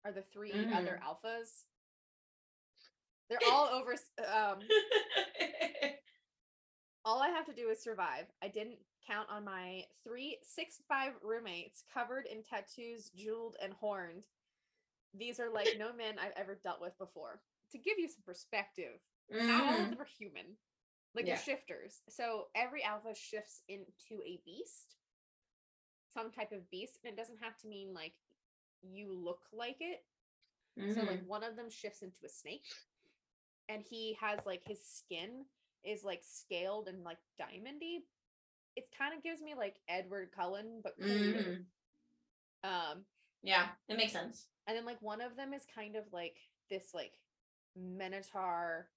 are the 3 other alphas. They're all over. Um, <laughs> all I have to do is survive. I didn't count on my three six five roommates covered in tattoos, jeweled and horned. These are like no men I've ever dealt with before. To give you some perspective, not all of Mhm. them are human. Like Yeah. they're shifters. So every alpha shifts into a beast, some type of beast, and it doesn't have to mean like you look like it. So like Mhm. one of them shifts into a snake, and he has like his skin is like scaled and like diamondy. It kind of gives me like Edward Cullen, but. Mhm. Um, Yeah, it makes sense. and then like one of them is kind of like this like minotaur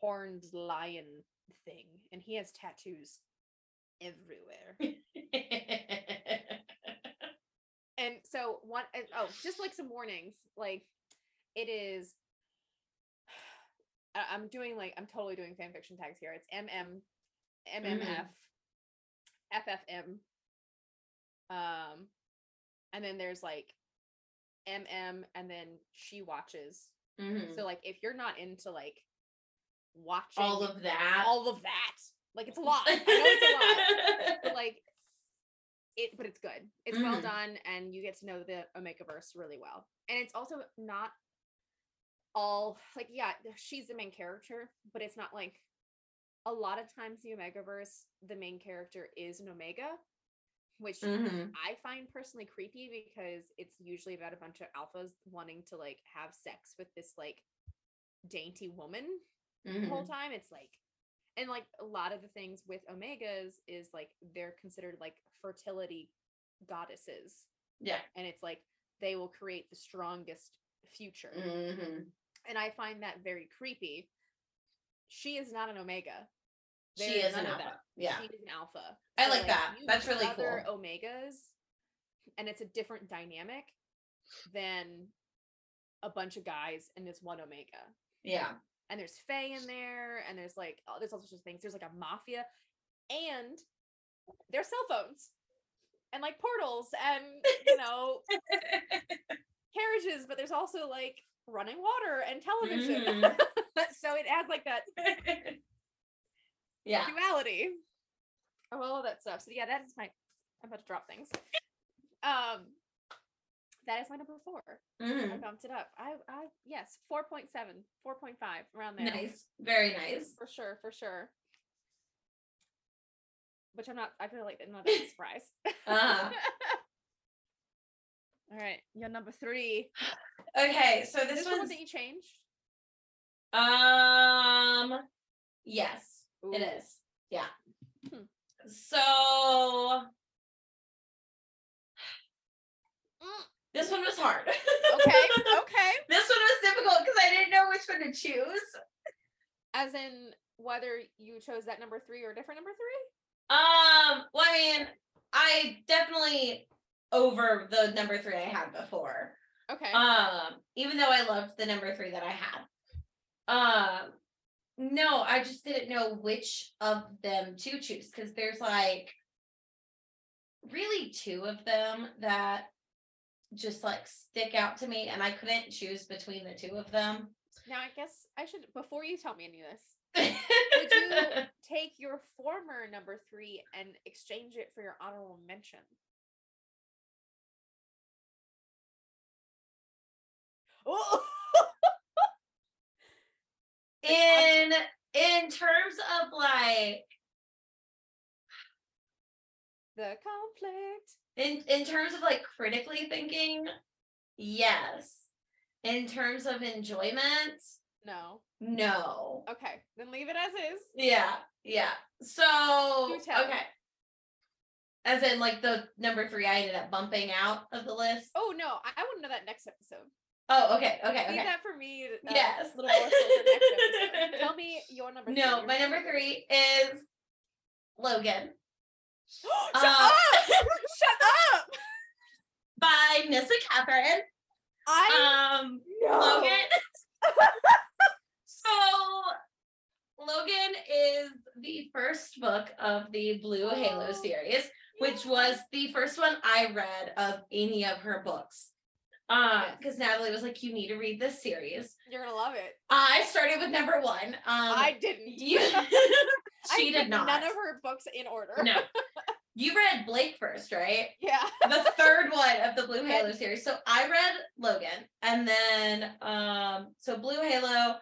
horned lion thing, and he has tattoos everywhere. <laughs> and so one oh just like some warnings like it is i'm doing like i'm totally doing fan fiction tags here. It's mm. Mmf ffm um and then there's like mm and then she watches. Mhm. so like if you're not into like watching all of that. all of that like it's a lot. I know it's a lot. But <laughs> like it but it's good. It's well Mhm. done and you get to know the omega verse really well. And it's also not all like yeah she's the main character but it's not like a lot of times the omega verse the main character is an omega which Mhm. i find personally creepy because it's usually about a bunch of alphas wanting to like have sex with this like dainty woman the whole Mhm. time it's like and like a lot of the things with omegas is like they're considered like fertility goddesses Yeah. and it's like they will create the strongest future Mhm. And i find that very creepy she is not an omega She is an none of alpha. Yeah. she is an alpha I like that. That's really other cool. omegas and it's a different dynamic than a bunch of guys and this one omega Yeah. and there's Fae in there, and there's like oh, there's all sorts of things. There's like a mafia, and there's cell phones, and like portals, and you <laughs> know carriages. But there's also like running water and television. Mhm. <laughs> so it adds like that <laughs> yeah. duality of all of that stuff. So yeah, that is my. I'm about to drop things. Um, that is my number four. I Mhm. bumped it up. I, I yes, 4.7, 4.5 around there. Nice. Very nice. for sure, for sure. Which I'm not. I feel like I'm not that <laughs> surprised. Uh-huh. All right, your number three. <sighs> Okay, so this this one that you changed? um yes, it Ooh. is. Yeah. Hmm. So <sighs> this one was hard. Okay, <laughs> okay. this one was difficult because I didn't know which one to choose. As in whether you chose that number three or a different number three. Um, well, I mean, I definitely over the number three I had before. Okay. Um, even though I loved the number three that I had. Um, no, I just didn't know which of them to choose because there's like really two of them that just like stick out to me, and I couldn't choose between the two of them. now I guess I should before you tell me any of this. Would you <laughs> take your former number three and exchange it for your honorable mention? <laughs> in in terms of like the conflict. in in terms of like critically thinking, yes. In terms of enjoyment, No. no. Okay, then leave it as is. Yeah, yeah. So okay. As in like the number three I ended up bumping out of the list. Oh no, I, I want to know that next episode. Oh, okay, okay, okay. that for me. Uh, Yes. little more so for next episode. Tell <laughs> me your number. No, Your my number three is Logan <gasps> Shut Uh, up! <laughs> Shut up! by Nissa Catherine. I Um know. Logan. <laughs> so Logan is the first book of the Blue Halo Oh. series, which was the first one I read of any of her books. Uh, because Natalie was like, you need to read this series. You're gonna love it. I started with number one. Um I didn't. you <laughs> she put did not. None of her books in order. no. <laughs> You read Blake first, right? Yeah. the third one of the Blue <laughs> Halo series. So I read Logan, and then um, so Blue Halo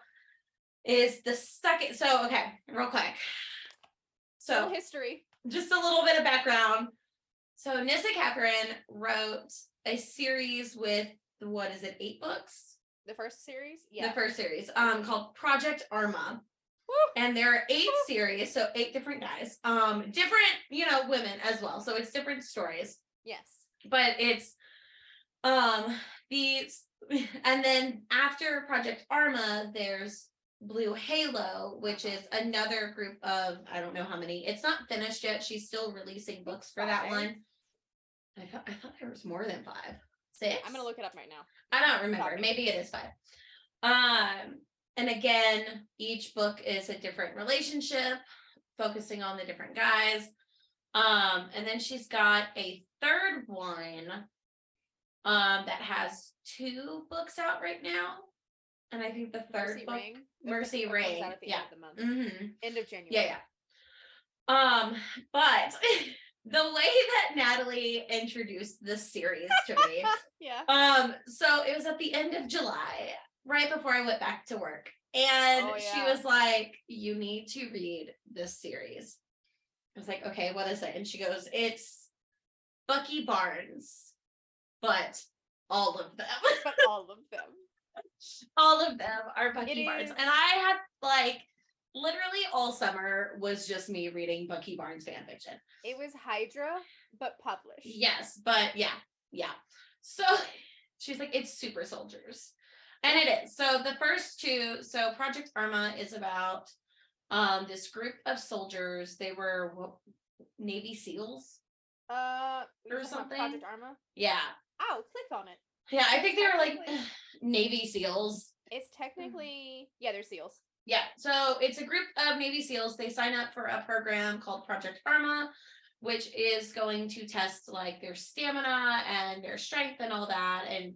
is the second. So okay, real quick. So Little history. just a little bit of background. So Nissa Catherine wrote a series with what is it, eight books? The first series. Yeah. The first series, um, called Project Arma. Woo. And there are eight series, so eight different guys, um, different, you know, women as well. So it's different stories Yes. but it's um these and then after project arma there's blue halo which is another group of i don't know how many it's not finished yet she's still releasing books for that one i thought i thought there was more than five six I'm gonna look it up right now. I don't remember. Maybe it is five. Um, and again, each book is a different relationship, focusing on the different guys. Um, and then she's got a third one um that has two books out right now. And I think the third Mercy book. Ring. Mercy Ring, out at the yeah. end of mhm. End of January. Yeah, yeah. Um, but <laughs> the way that Natalie introduced this series to me <laughs> Yeah. um, so it was at the end of July, right before I went back to work. And Oh, she was like, You need to read this series. I was like, Okay, what is it? And she goes, It's Bucky Barnes, but all of them, But all of them. <laughs> all of them are Bucky It Barnes. is- And I had like literally all summer was just me reading Bucky Barnes fan fiction. It was Hydra, but published. Yes, but yeah, yeah. So <laughs> she's like, it's super soldiers. And it is. So the first two, so Project Arma is about um this group of soldiers. They were what, Navy SEALs. Uh, Or something? Project Arma. Yeah. Oh, Clicked on it. Yeah, I think they were like <sighs> Navy SEAls. It's technically yeah, they're seals. Yeah, so it's a group of Navy SEALs. They sign up for a program called Project Arma, which is going to test like their stamina and their strength and all that. And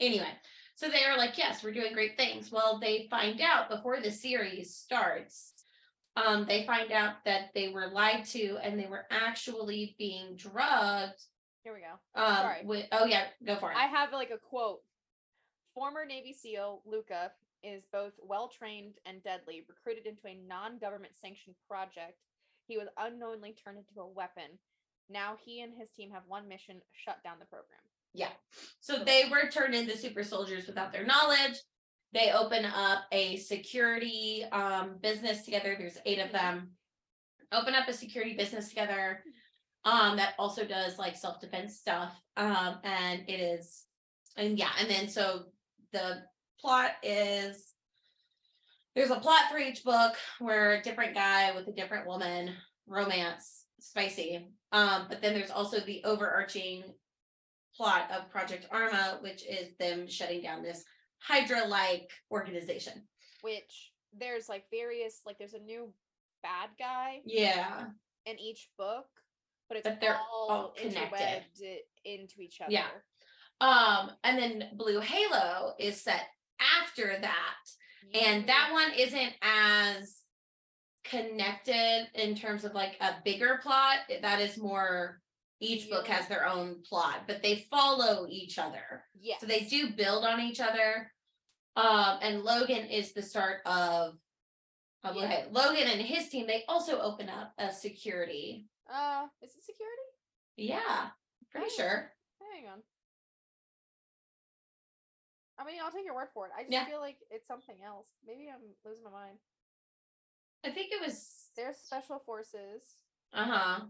anyway, so they are like, yes, we're doing great things. Well, they find out before the series starts, um, they find out that they were lied to and they were actually being drugged. Here we go. Um, Sorry. with oh yeah, go for it. I have like a quote. Former Navy SEAL Luca is both well trained and deadly. Recruited into a non government sanctioned project, he was unknowingly turned into a weapon. Now he and his team have one mission shut down the program. Yeah. So they were turned into super soldiers without their knowledge. They open up a security um, business together. There's eight of them. Open up a security business together um, that also does like self defense stuff. Um, and it is, and yeah, and then so the plot is there's a plot for each book where a different guy with a different woman, romance, spicy. Um, but then there's also the overarching plot of Project Arma, which is them shutting down this Hydra like organization. Which there's like various like there's a new bad guy Yeah. in each book, but it's But they're all, all connected. into each other. Yeah. Um, and then Blue Halo is set after that. And that one isn't as connected in terms of like a bigger plot. That is more each book has their own plot, but they follow each other. Yes. So they do build on each other. Um, and Logan is the start of, Blue Yeah. Halo. Logan and his team, they also open up a security. Uh, is it security? Yeah, pretty Nice. sure. Hang on. I mean, I'll take your word for it. I just Yeah. feel like it's something else. Maybe I'm losing my mind. I think it was There's special forces. uh-huh.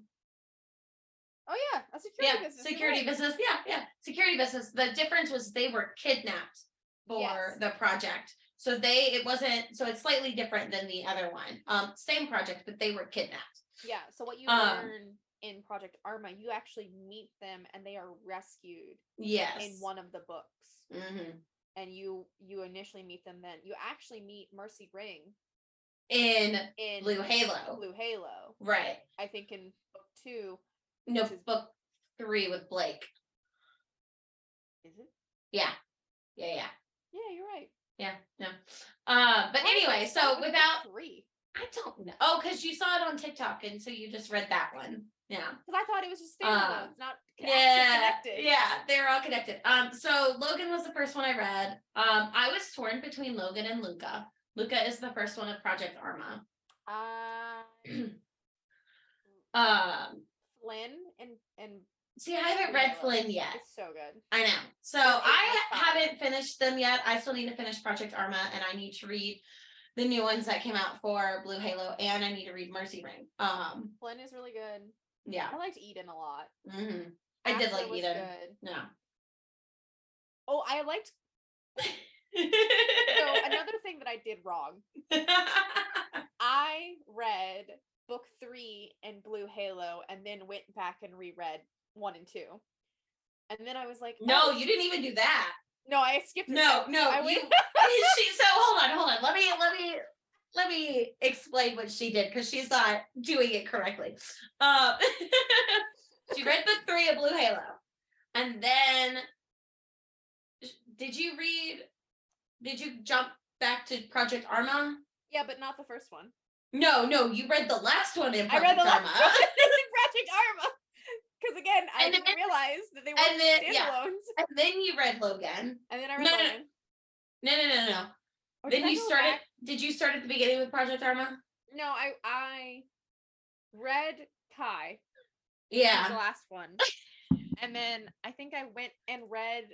Oh yeah, a security Yeah, business. security right. business. Yeah, yeah. Security business. The difference was they were kidnapped for Yes. the project. So they it wasn't so it's slightly different than the other one. Um, same project, but they were kidnapped. Yeah. So what you Um, learn in Project Arma, you actually meet them and they are rescued Yes. in one of the books. hmm And you you initially meet them then. You actually meet Mercy Ring In in Blue Halo. Blue Halo. Right. I think in book two, No, is- book three with Blake. Is it? Yeah. Yeah, yeah. Yeah, you're right. Yeah, no. Uh, but Why anyway, so without three, I don't know. Oh, because you saw it on TikTok and so you just read that one. Yeah. because I thought it was just Um, standalone, not c- Yeah, connected. yeah, they're all connected. Um, so Logan was the first one I read. Um, I was torn between Logan and Luca. Luca is the first one of Project Arma. Uh, Um, Flynn and and see, I haven't read Flynn yet. it's so good. I know. So I haven't finished them yet. I still need to finish Project Arma and I need to read the new ones that came out for Blue Halo and I need to read Mercy Ring. Um, Flynn is really good. Yeah. I liked Eden a lot. hmm I did like Eden. Good. No. Oh, I liked. So another thing that I did wrong. <laughs> I read book three and Blue Halo, and then went back and reread one and two. And then I was like, no, oh, you didn't even do that. no, I skipped. No, no. I you, went. <laughs> <laughs> she, so hold on, hold on. Let me let me let me explain what she did because she's not doing it correctly. Um, <laughs> she read book three of Blue Halo, and then did you read? Did you jump back to Project Arma? yeah, but not the first one. No, no, you read the last one in Project I read the last one in <laughs> Project Arma. Because again, I And didn't then- realize that they weren't then- yeah. standalones. and then you read Logan. And then I read No, no, no. Logan. No, no, no, no. Then you started. back? Did you start at the beginning with Project Arma? No, I I read Kai. Yeah. the last one. And then I think I went and read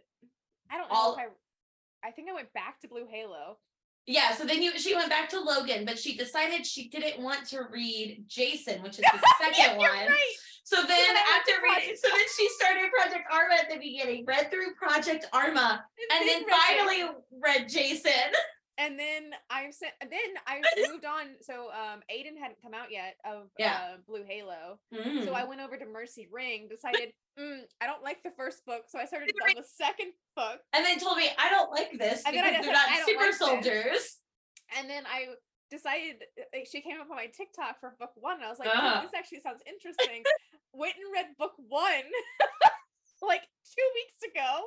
I don't know All- if I I think I went back to Blue Halo. Yeah, so then you she went back to Logan, but she decided she didn't want to read Jason, which is the <laughs> second Yeah, one. right. So then then to after reading, so then she started Project Arma at the beginning, read through Project Arma, and then read finally read Jason. <laughs> and then I sent then I moved on. So um Aiden hadn't come out yet of Yeah. uh, Blue Halo. So Mm. I went over to Mercy Ring, decided mm, I don't like the first book, so I started on the second book. and they told me I don't like this And then I because they're not "I super like this." soldiers. And then I decided like, she came up on my TikTok for book one, and I was like, Uh-huh. "Oh, this actually sounds interesting. Went and read book one <laughs> like two weeks ago,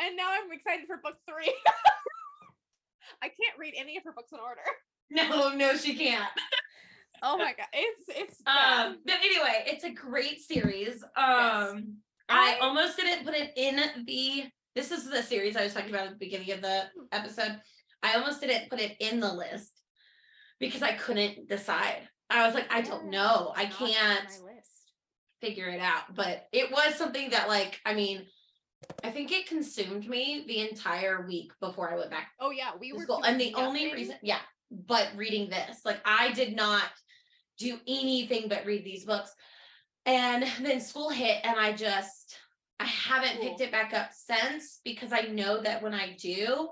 and now I'm excited for book three. <laughs> I can't read any of her books in order. <laughs> No, no, she can't. Oh my god, it's it's bad. Um, but anyway, it's a great series. Um, I I- almost didn't put it in the. This is the series I was talking about at the beginning of the episode. I almost didn't put it in the list because I couldn't decide. I was like, I don't know. I can't figure it out. But it was something that, like, I mean, I think it consumed me the entire week before I went back Oh yeah, we were. school. And the only reason, yeah, but reading this, like I did not do anything but read these books. And then school hit and I just I haven't picked it back up since because I know that when I do,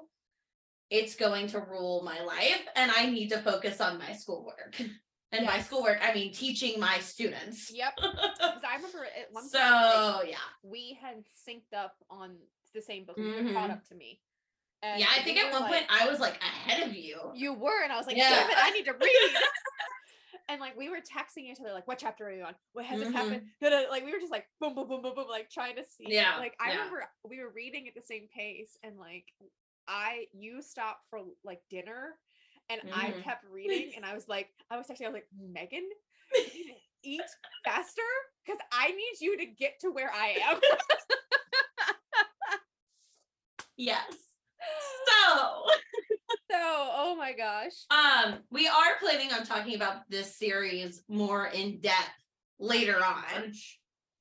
it's going to rule my life and I need to focus on my schoolwork. <laughs> And by Yes. schoolwork, I mean teaching my students. Yep. <laughs> Because I remember at one so like, yeah. we had synced up on the same book. You were caught Mhm. up to me. And Yeah, I think at one like- point I was like ahead of you. you were, and I was like, Yeah. damn it, I need to read. <laughs> and like we were texting each other, like, what chapter are you on? What has this Mhm. happened? Like we were just like boom, boom, boom, boom, boom, like trying to see. Yeah, Like I yeah. remember we were reading at the same pace, and like I you stopped for like dinner. And I Mhm. kept reading, and I was like, I was texting, I was like, Megan, you need to <laughs> eat faster because I need you to get to where I am. <laughs> Yes. So <laughs> so, oh my gosh. Um, we are planning on talking about this series more in depth later on.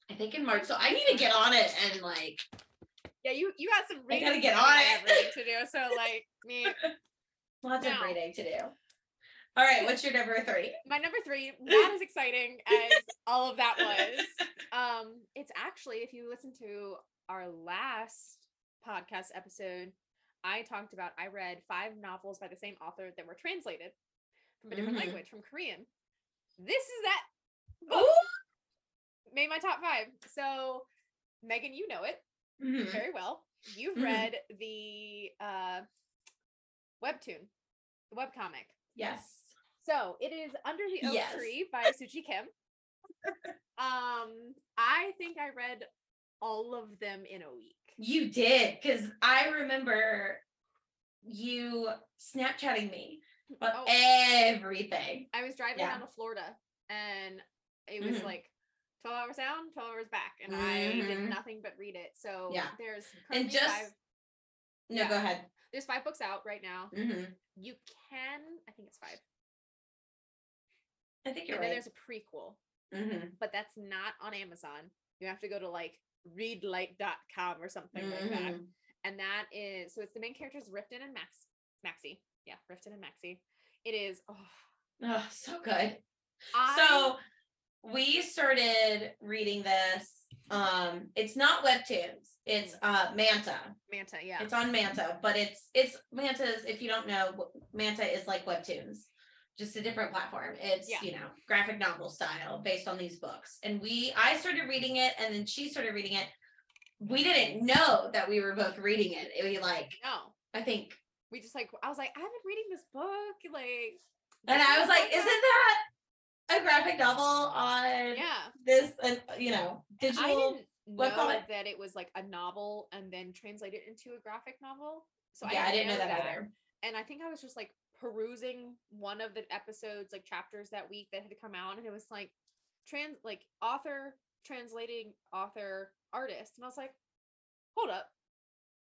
I think in March. So I need to get on it and like Yeah, you you got some I reading. gotta get on I it. to do. So like me, lots of reading to do. All right, <laughs> what's your number three? my number three, <laughs> not as exciting as all of that was. <laughs> Um, it's actually if you listen to our last podcast episode, I talked about I read five novels by the same author that were translated from a different Mhm. language, from Korean. This is that book. Ooh. made my top five. So Megan, you know it Mhm. very well. You've Mhm. read the uh webtoon, the webcomic. Yes. So it is Under the Oak Yes. Tree by <laughs> Suji Kim. Um, I think I read all of them in a week. You did, because I remember you Snapchatting me about Oh. everything. I was driving Yeah. down to Florida and it was Mhm. like 12 hours down, 12 hours back, and I did Mhm. nothing but read it. So Yeah. there's And just five, no, Yeah. go ahead. There's five books out right now. hmm You can, I think it's five. I think you're and then there's a prequel, hmm but that's not on Amazon. You have to go to like readlight.com or something like that. Mhm. And that is so it's the main characters Riftan and Max Maxi. Yeah, Riftan and Maxi. It is oh Oh, so good. I So we started reading this. Um, it's not webtoons. It's uh Manta. Manta, yeah. It's on Manta, but it's it's Manta's. If you don't know, Manta is like webtoons, just a different platform. It's Yeah. you know graphic novel style based on these books. And we, I started reading it, and then she started reading it. We didn't know that we were both reading it. It we like no. I think, We just like I was like, I've been reading this book, like and I was like, isn't that a graphic novel on Yeah. this? And you know, digital. I didn't know that it was like a novel and then translated into a graphic novel. So yeah, I didn't know that either. And I think I was just like perusing one of the episodes, like chapters that week that had come out, and it was like trans like author translating author artist. And I was like, hold up.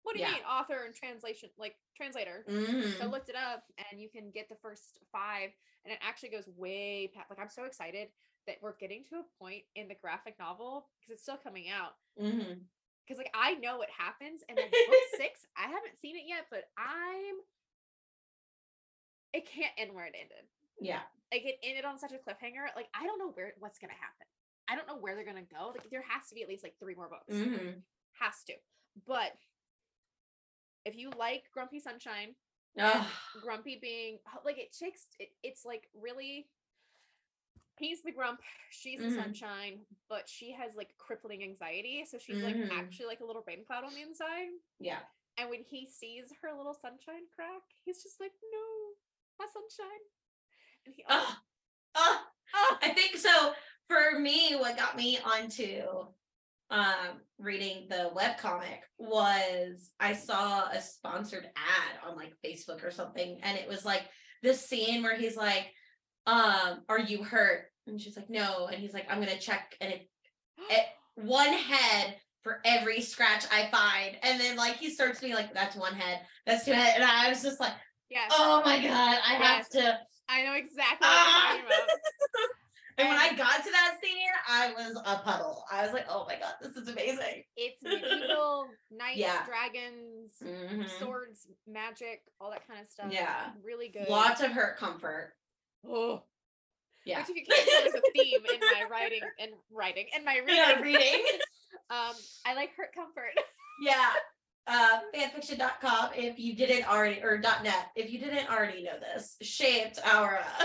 What do you Yeah. mean author and translation like translator? So I looked it up and you can get the first five and it actually goes way past like I'm so excited that we're getting to a point in the graphic novel because it's still coming out. Because like I know what happens and like book <laughs> six, I haven't seen it yet, but I'm it can't end where it ended. Yeah. Like it ended on such a cliffhanger. Like I don't know where what's gonna happen. I don't know where they're gonna go. Like there has to be at least like three more books. Mhm. Has to. But if you like Grumpy Sunshine, grumpy being oh, like it takes it, it's like really he's the grump she's the Mhm. sunshine but she has like crippling anxiety so she's like Mhm. actually like a little rain cloud on the inside Yeah. and when he sees her little sunshine crack he's just like no my sunshine and he oh. Ugh. oh, I think so. For me, what got me onto um reading the webcomic was I saw a sponsored ad on like Facebook or something, and it was like this scene where he's like, um, are you hurt? And she's like, no. And he's like, I'm gonna check and it, it <gasps> one head for every scratch I find. And then like he starts being like, that's one head, that's two head. And I was just like, yes oh my god, I have to i know exactly what Ah! <laughs> about And when I got to that scene, I was a puddle. I was like, oh my god, this is amazing. it's <laughs> medieval knights Yeah. dragons Mhm. swords magic all that kind of stuff Yeah. really good Lots of hurt comfort. oh Yeah. Which if you can't tell there's a <laughs> theme in my writing and writing and my reading. Yeah, reading. <laughs> Um, I like hurt comfort. yeah. Uh, fanfiction.com if you didn't already or .net if you didn't already know this shaped our uh,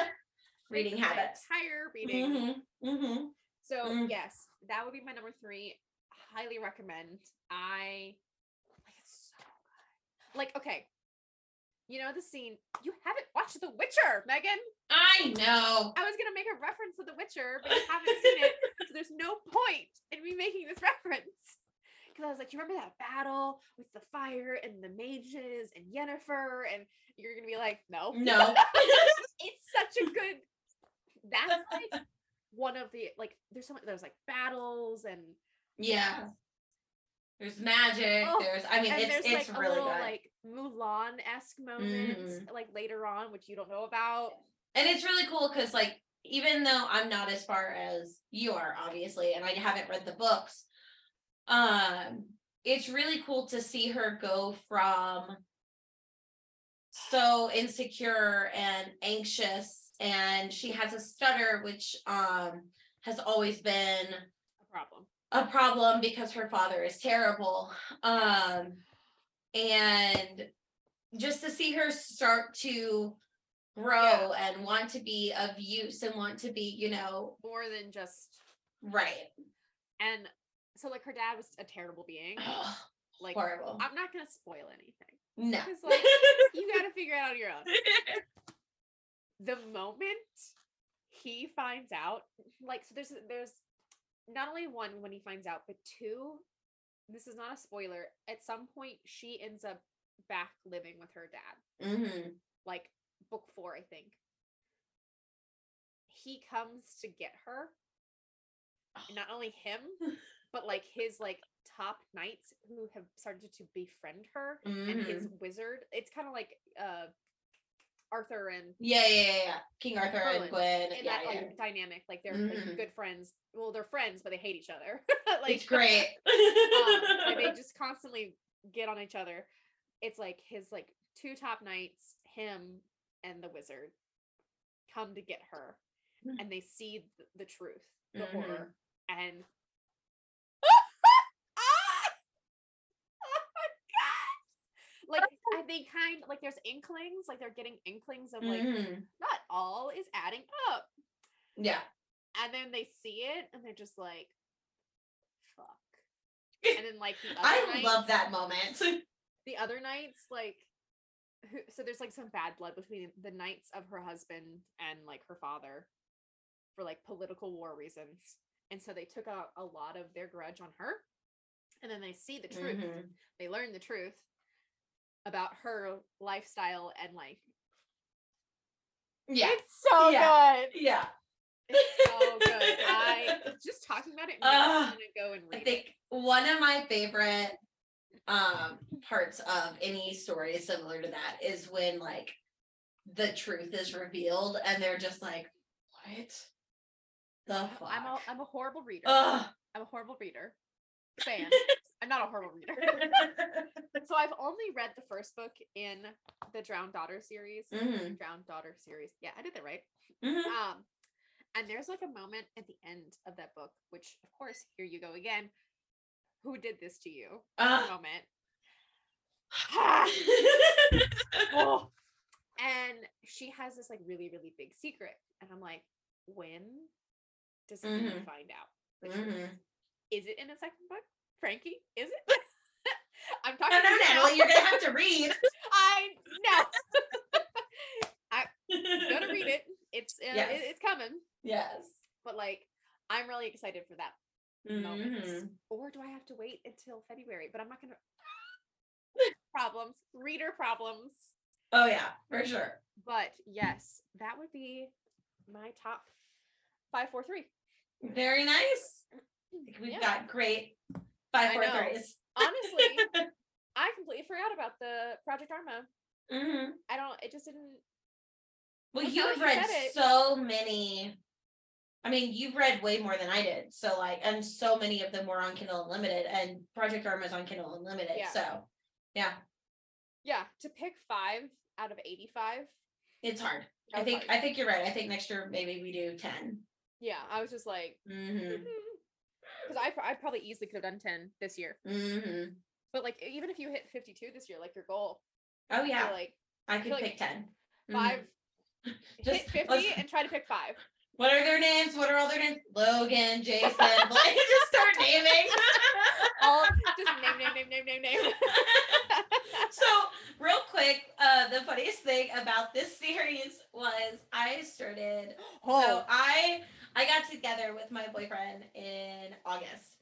reading habits. Entire reading. hmm hmm So Mm. yes, that would be my number three. Highly recommend. I like it's so good. Like, okay. You know the scene. You haven't watched The Witcher, Megan. I know. I was gonna make a reference to The Witcher, but you haven't seen it, <laughs> so there's no point in me making this <laughs> reference. Because I was like, you remember that battle with the fire and the mages and Yennefer, and you're gonna be like, no, No. <laughs> it's such a good. That's like <laughs> one of the like. There's so much. There's like battles and yeah. There's magic. Oh, there's I mean it's it's like a really little good. like Mulan esque moments like later on, which you don't know about. and it's really cool because like even though i'm not as far as you are obviously and i haven't read the books um it's really cool to see her go from so insecure and anxious and she has a stutter which um has always been A problem. a problem because her father is terrible. Um, and just to see her start to grow and want to be of use and want to be, you know, More than just right. and so like her dad was a terrible being. <sighs> Like Horrible. I'm not gonna spoil anything. no. Because like you gotta figure it out on your own. <laughs> The moment he finds out like so there's there's not only one when he finds out but two this is not a spoiler at some point she ends up back living with her dad. Mm-hmm. like book four i think. He comes to get her. And not only him <sighs> but like his like top knights who have started to befriend her and his wizard. It's kind of like uh arthur and Yeah, yeah, yeah, yeah. King Arthur Merlin. and Gwen. and yeah, that yeah. like dynamic like they're Mhm. like good friends well they're friends but they hate each other <laughs> like it's great. <laughs> um, they <laughs> just constantly get on each other it's like his like two top knights him and the wizard come to get her Mm. and they see th- the truth the Mhm. horror and Ah! oh my god like <laughs> they kind like there's inklings like they're getting inklings of like Mhm. not all is adding up Yeah. and then they see it and they're just like fuck and then like the <laughs> other I knights, love that moment. <laughs> the other knights like who so there's like some bad blood between the knights of her husband and like her father for like political war reasons and so they took out a lot of their grudge on her and then they see the truth Mhm. they learn the truth about her lifestyle and like Yeah. it's so Yeah. good Yeah. it's so <laughs> good i just talking about it makes me Ugh, want to go and read I it think one of my favorite um parts of any story similar to that is when like the truth is revealed and they're just like, what the fuck? I'm a I'm a horrible reader. Ugh. I'm a horrible reader. Fan. <laughs> I'm not a horrible <laughs> reader. <laughs> so I've only read the first book in the Drowned Daughter series. Mhm. Drowned Daughter series. Yeah, I did that right. Mhm. Um, and there's like a moment at the end of that book, which of course, here you go again. Who did this to you? Ugh. moment. Oh. <laughs> <sighs> And she has this like really, really big secret. And I'm like, when does Mhm. find out? Mhm. Is it in a second book? Frankie, is it? <laughs> I'm talking No, no, to you now. Natalie, you're gonna have to <laughs> read. I know. <laughs> I'm gonna read it. It's uh, Yes. it- it's coming. Yes. But like, I'm really excited for that moment. Mhm. Or do I have to wait until February? But I'm not gonna. problems, reader problems. Oh yeah, for sure. But yes, that would be my top five, four, three. Very nice. We've Yeah. got great five know. threes. <laughs> Honestly, I completely forgot about the Project Arma. Mhm. I don't. It just didn't. Well, Well, you've read so many. I mean, you've read way more than I did. So like, and so many of them were on Kindle Unlimited, and Project Arma is on Kindle Unlimited. Yeah. So, yeah, Yeah, to pick five out of eighty-five. it's hard. I think hard. I think you're right. I think next year maybe we do ten. Yeah, I was just like, Mm-hmm. Because I I probably easily could have done ten this year. Mm-hmm. But like, even if you hit fifty-two this year, like your goal, Oh yeah, like I could like pick 10 Mhm. 5 <laughs> Just- hit fifty let's- and try to pick five. What are their names? What are all their names? Logan, Jason. <laughs> like, just start naming. <laughs> All just name, name, name, name, name, name. so real quick uh the funniest thing about this series was i started <gasps> Oh. so i i got together with my boyfriend in august.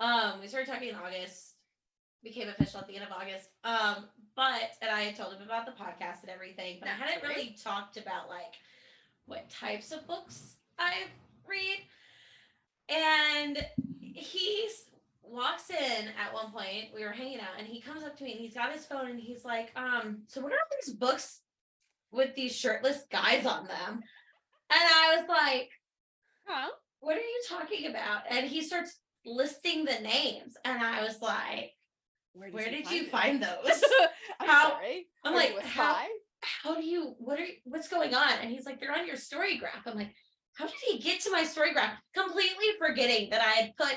Um we started talking in august. Became official at the end of august. Um but and i had told him about the podcast and everything but i hadn't really talked about like what types of books i read. And he walks in at one point we were hanging out and he comes up to me and he's got his phone and he's like um so what are all these books with these shirtless guys on them? And i was like Huh? what are you talking about and he starts listing the names and i was like Where where did find you it? find <laughs> those I'm How- sorry. I'm Are like, how- how do you what are what's going on and he's like they're on your story graph i'm like how did he get to my story graph completely forgetting that i had put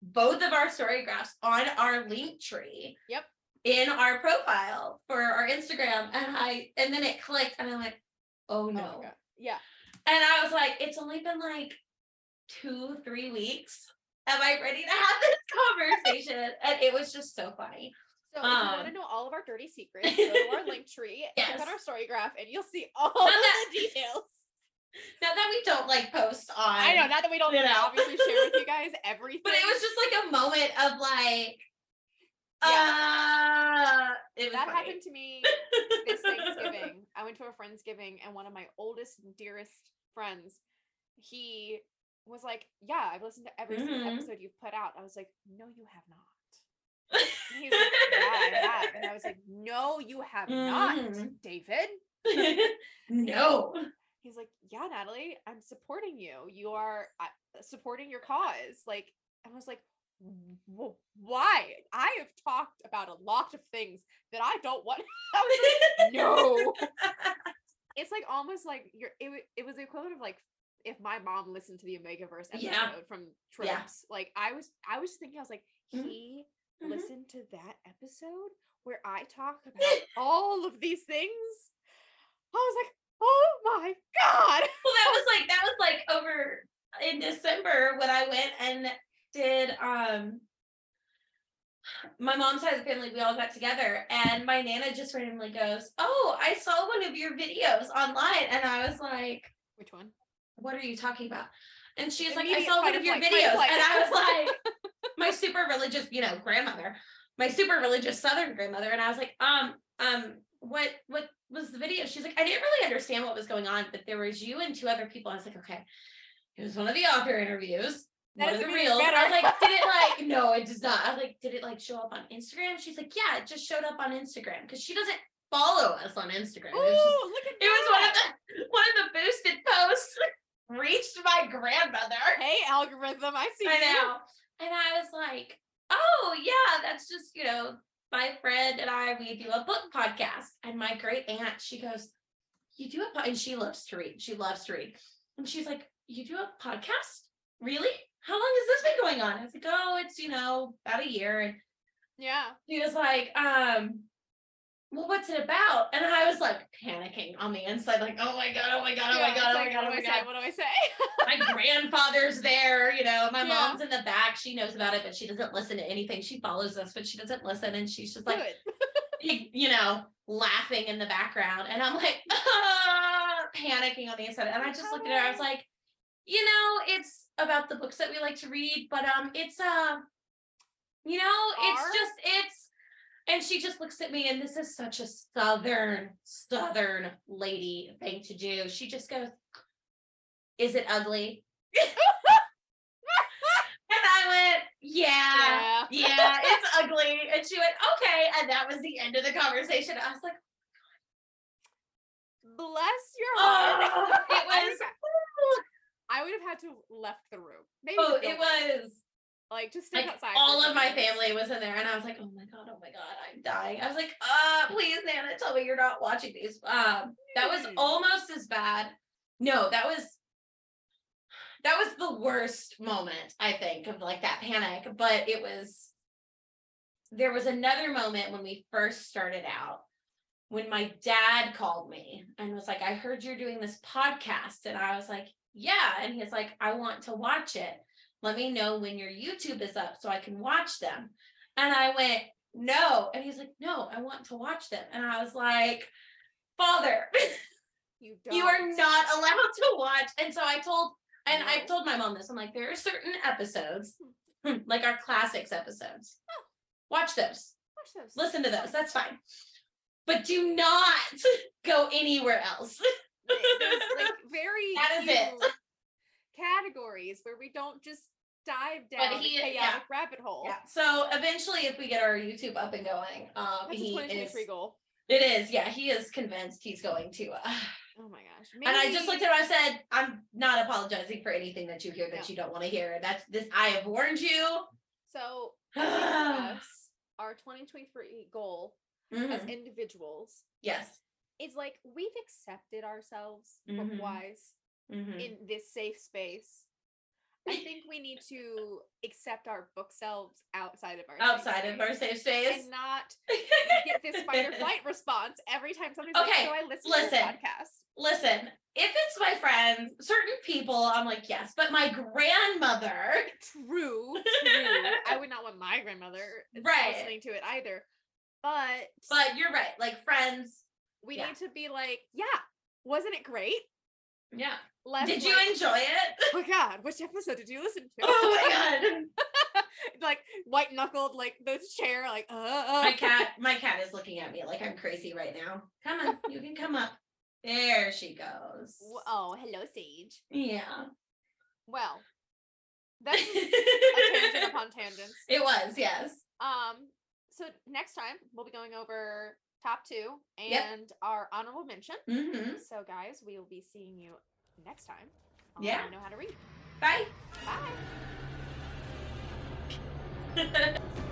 both of our story graphs on our link tree Yep. in our profile for our instagram and i and then it clicked and i'm like oh Oh no God. Yeah. and i was like it's only been like two three weeks am i ready to have this <laughs> conversation and it was just so funny So if you want to Um, know all of our dirty <laughs> secrets, go to our link tree, click Yes. on our story graph, and you'll see all that- the details. Now that we don't like post on I know, not that we don't you know. obviously share with you guys <laughs> everything. but it was just like a moment of like Yeah. uh it was that funny. happened to me this Thanksgiving. I went to a friendsgiving and one of my oldest, dearest friends, he was like, Yeah, I've listened to every single Mhm. episode you've put out. I was like, No, you have not. And he's like, Yeah, I have. And I was <laughs> like, No, you have not, Mhm. David. <laughs> no. He's like, Yeah, Natalie, I'm supporting you. You are uh, supporting your cause. Like, I was like, "Wh- why? I have talked about a lot of things that I don't want. <laughs> I was like, no. It's like almost like you're. It, it was the equivalent of like if my mom listened to the Omegaverse episode Yeah. from Yeah. Like I was, I was thinking, I was like, Mhm. he Mhm. listened to that episode where I talk about <laughs> all of these things. I was like, oh my god. <laughs> Well, that was like that was like over in December when I went and did um my mom's side of the family, we all got together and my nana just randomly goes, Oh, I saw one of your videos online. And I was like, Which one? What are you talking about? And she's like, I saw one of your or videos. And I was like, <laughs> my super religious, you know, grandmother, my super religious southern grandmother. And I was like, um, um, what what was the video? She's like, I didn't really understand what was going on, but there was you and two other people. I was like, okay. It was one of the author interviews. That one of the reels. I was like, did it like <laughs> no, it does not. I was like, did it like show up on Instagram? She's like, yeah, it just showed up on Instagram because she doesn't follow us on Instagram. Ooh, It was just look at it was one of the one of the boosted posts <laughs> reached my grandmother. Hey, algorithm, I see I you. know. And I was like, oh yeah, that's just, you know, my friend and I, we do a book podcast. And my great aunt, she goes, You do a po-" and she loves to read. She loves to read. And she's like, You do a podcast? Really? How long has this been going on? I was like, Oh, it's, you know, about a year. And Yeah. he was like, um, well, what's it about? And I was like panicking on the inside, like, oh my god, oh my god, oh my it's god, oh my god, oh what my do I god say? What do I say? my <laughs> grandfather's there, you know, my Yeah. mom's in the back. She knows about it, but she doesn't listen to anything. She follows us, but she doesn't listen. And she's just like, <laughs> you know, laughing in the background. And I'm like, ah, <laughs> panicking on the inside. And I just looked at her. I was like, you know, it's about the books that we like to read, but um, it's uh, you know, it's just it's. And she just looks at me, and this is such a southern, southern lady thing to do. She just goes, "Is it ugly?" <laughs> And I went, yeah, Yeah. yeah, <laughs> it's ugly. And she went, okay. And that was the end of the conversation. I was like, Bless your oh. heart. <laughs> oh, it was, I would have had to left the room. Maybe oh, it was like just like outside. all of my family was in there. And I was like, oh my God, oh my God, I'm dying. I was like, uh, please, Nana, tell me you're not watching these. Um, that was Hmm. almost as bad. No, that was, that was the worst moment, I think, of like that panic. But it was, there was another moment when we first started out when my dad called me and was like, I heard you're doing this podcast. And I was like, yeah. And he's like, I want to watch it. Let me know when your YouTube is up so I can watch them. And I went, no. And he's like, no, I want to watch them. And I was like, Father, <laughs> You you are not allowed to watch. And so I told, and I told my mom this. I'm like, there are certain episodes, hmm, <laughs> like our classics episodes. Watch those Watch those. listen to those. That's fine. But do not <laughs> go anywhere else. Like very That is it. Categories where we don't just dive down he- a chaotic yeah. rabbit hole. Yeah. So eventually, if we get our YouTube up and going, um, That's he 2023 is. goal. It is. Yeah, he is convinced he's going to. Uh, Oh my gosh. and I just looked at him. I said, "I'm not apologizing for anything that you hear that No. you don't want to hear. That's this. I have warned you." So <sighs> us, our 2023 goal as Mhm. individuals Yes. is like we've accepted ourselves Mhm. wise Mhm. in this safe space. I think we need to accept our book selves outside of our safe Outside of our space safe space. and not <laughs> get this fight or flight response every time somebody's Okay, like, "So I listen to listen. your podcast." Listen, if it's my friends, certain people, I'm like, yes, but my grandmother, True, <laughs> true. I would not want my grandmother Right. listening to it either. But but you're right, like friends, we yeah. need to be like, yeah, wasn't it great? Yeah. Less Did you like, enjoy it? Oh my god, which episode did you listen to? Oh my god. <laughs> like white knuckled, like the chair, like uh, My cat, my cat is looking at me like I'm crazy right now. Come on, you can come up. There she goes. Oh, hello, Sage. Yeah. Well, that's a tangent upon <laughs> tangents. It was, yes. Um, so next time we'll be going over top two and Yep. our honorable mention. hmm So, guys, we will be seeing you next time. on Yeah. Know how to read. Bye. Bye. <laughs>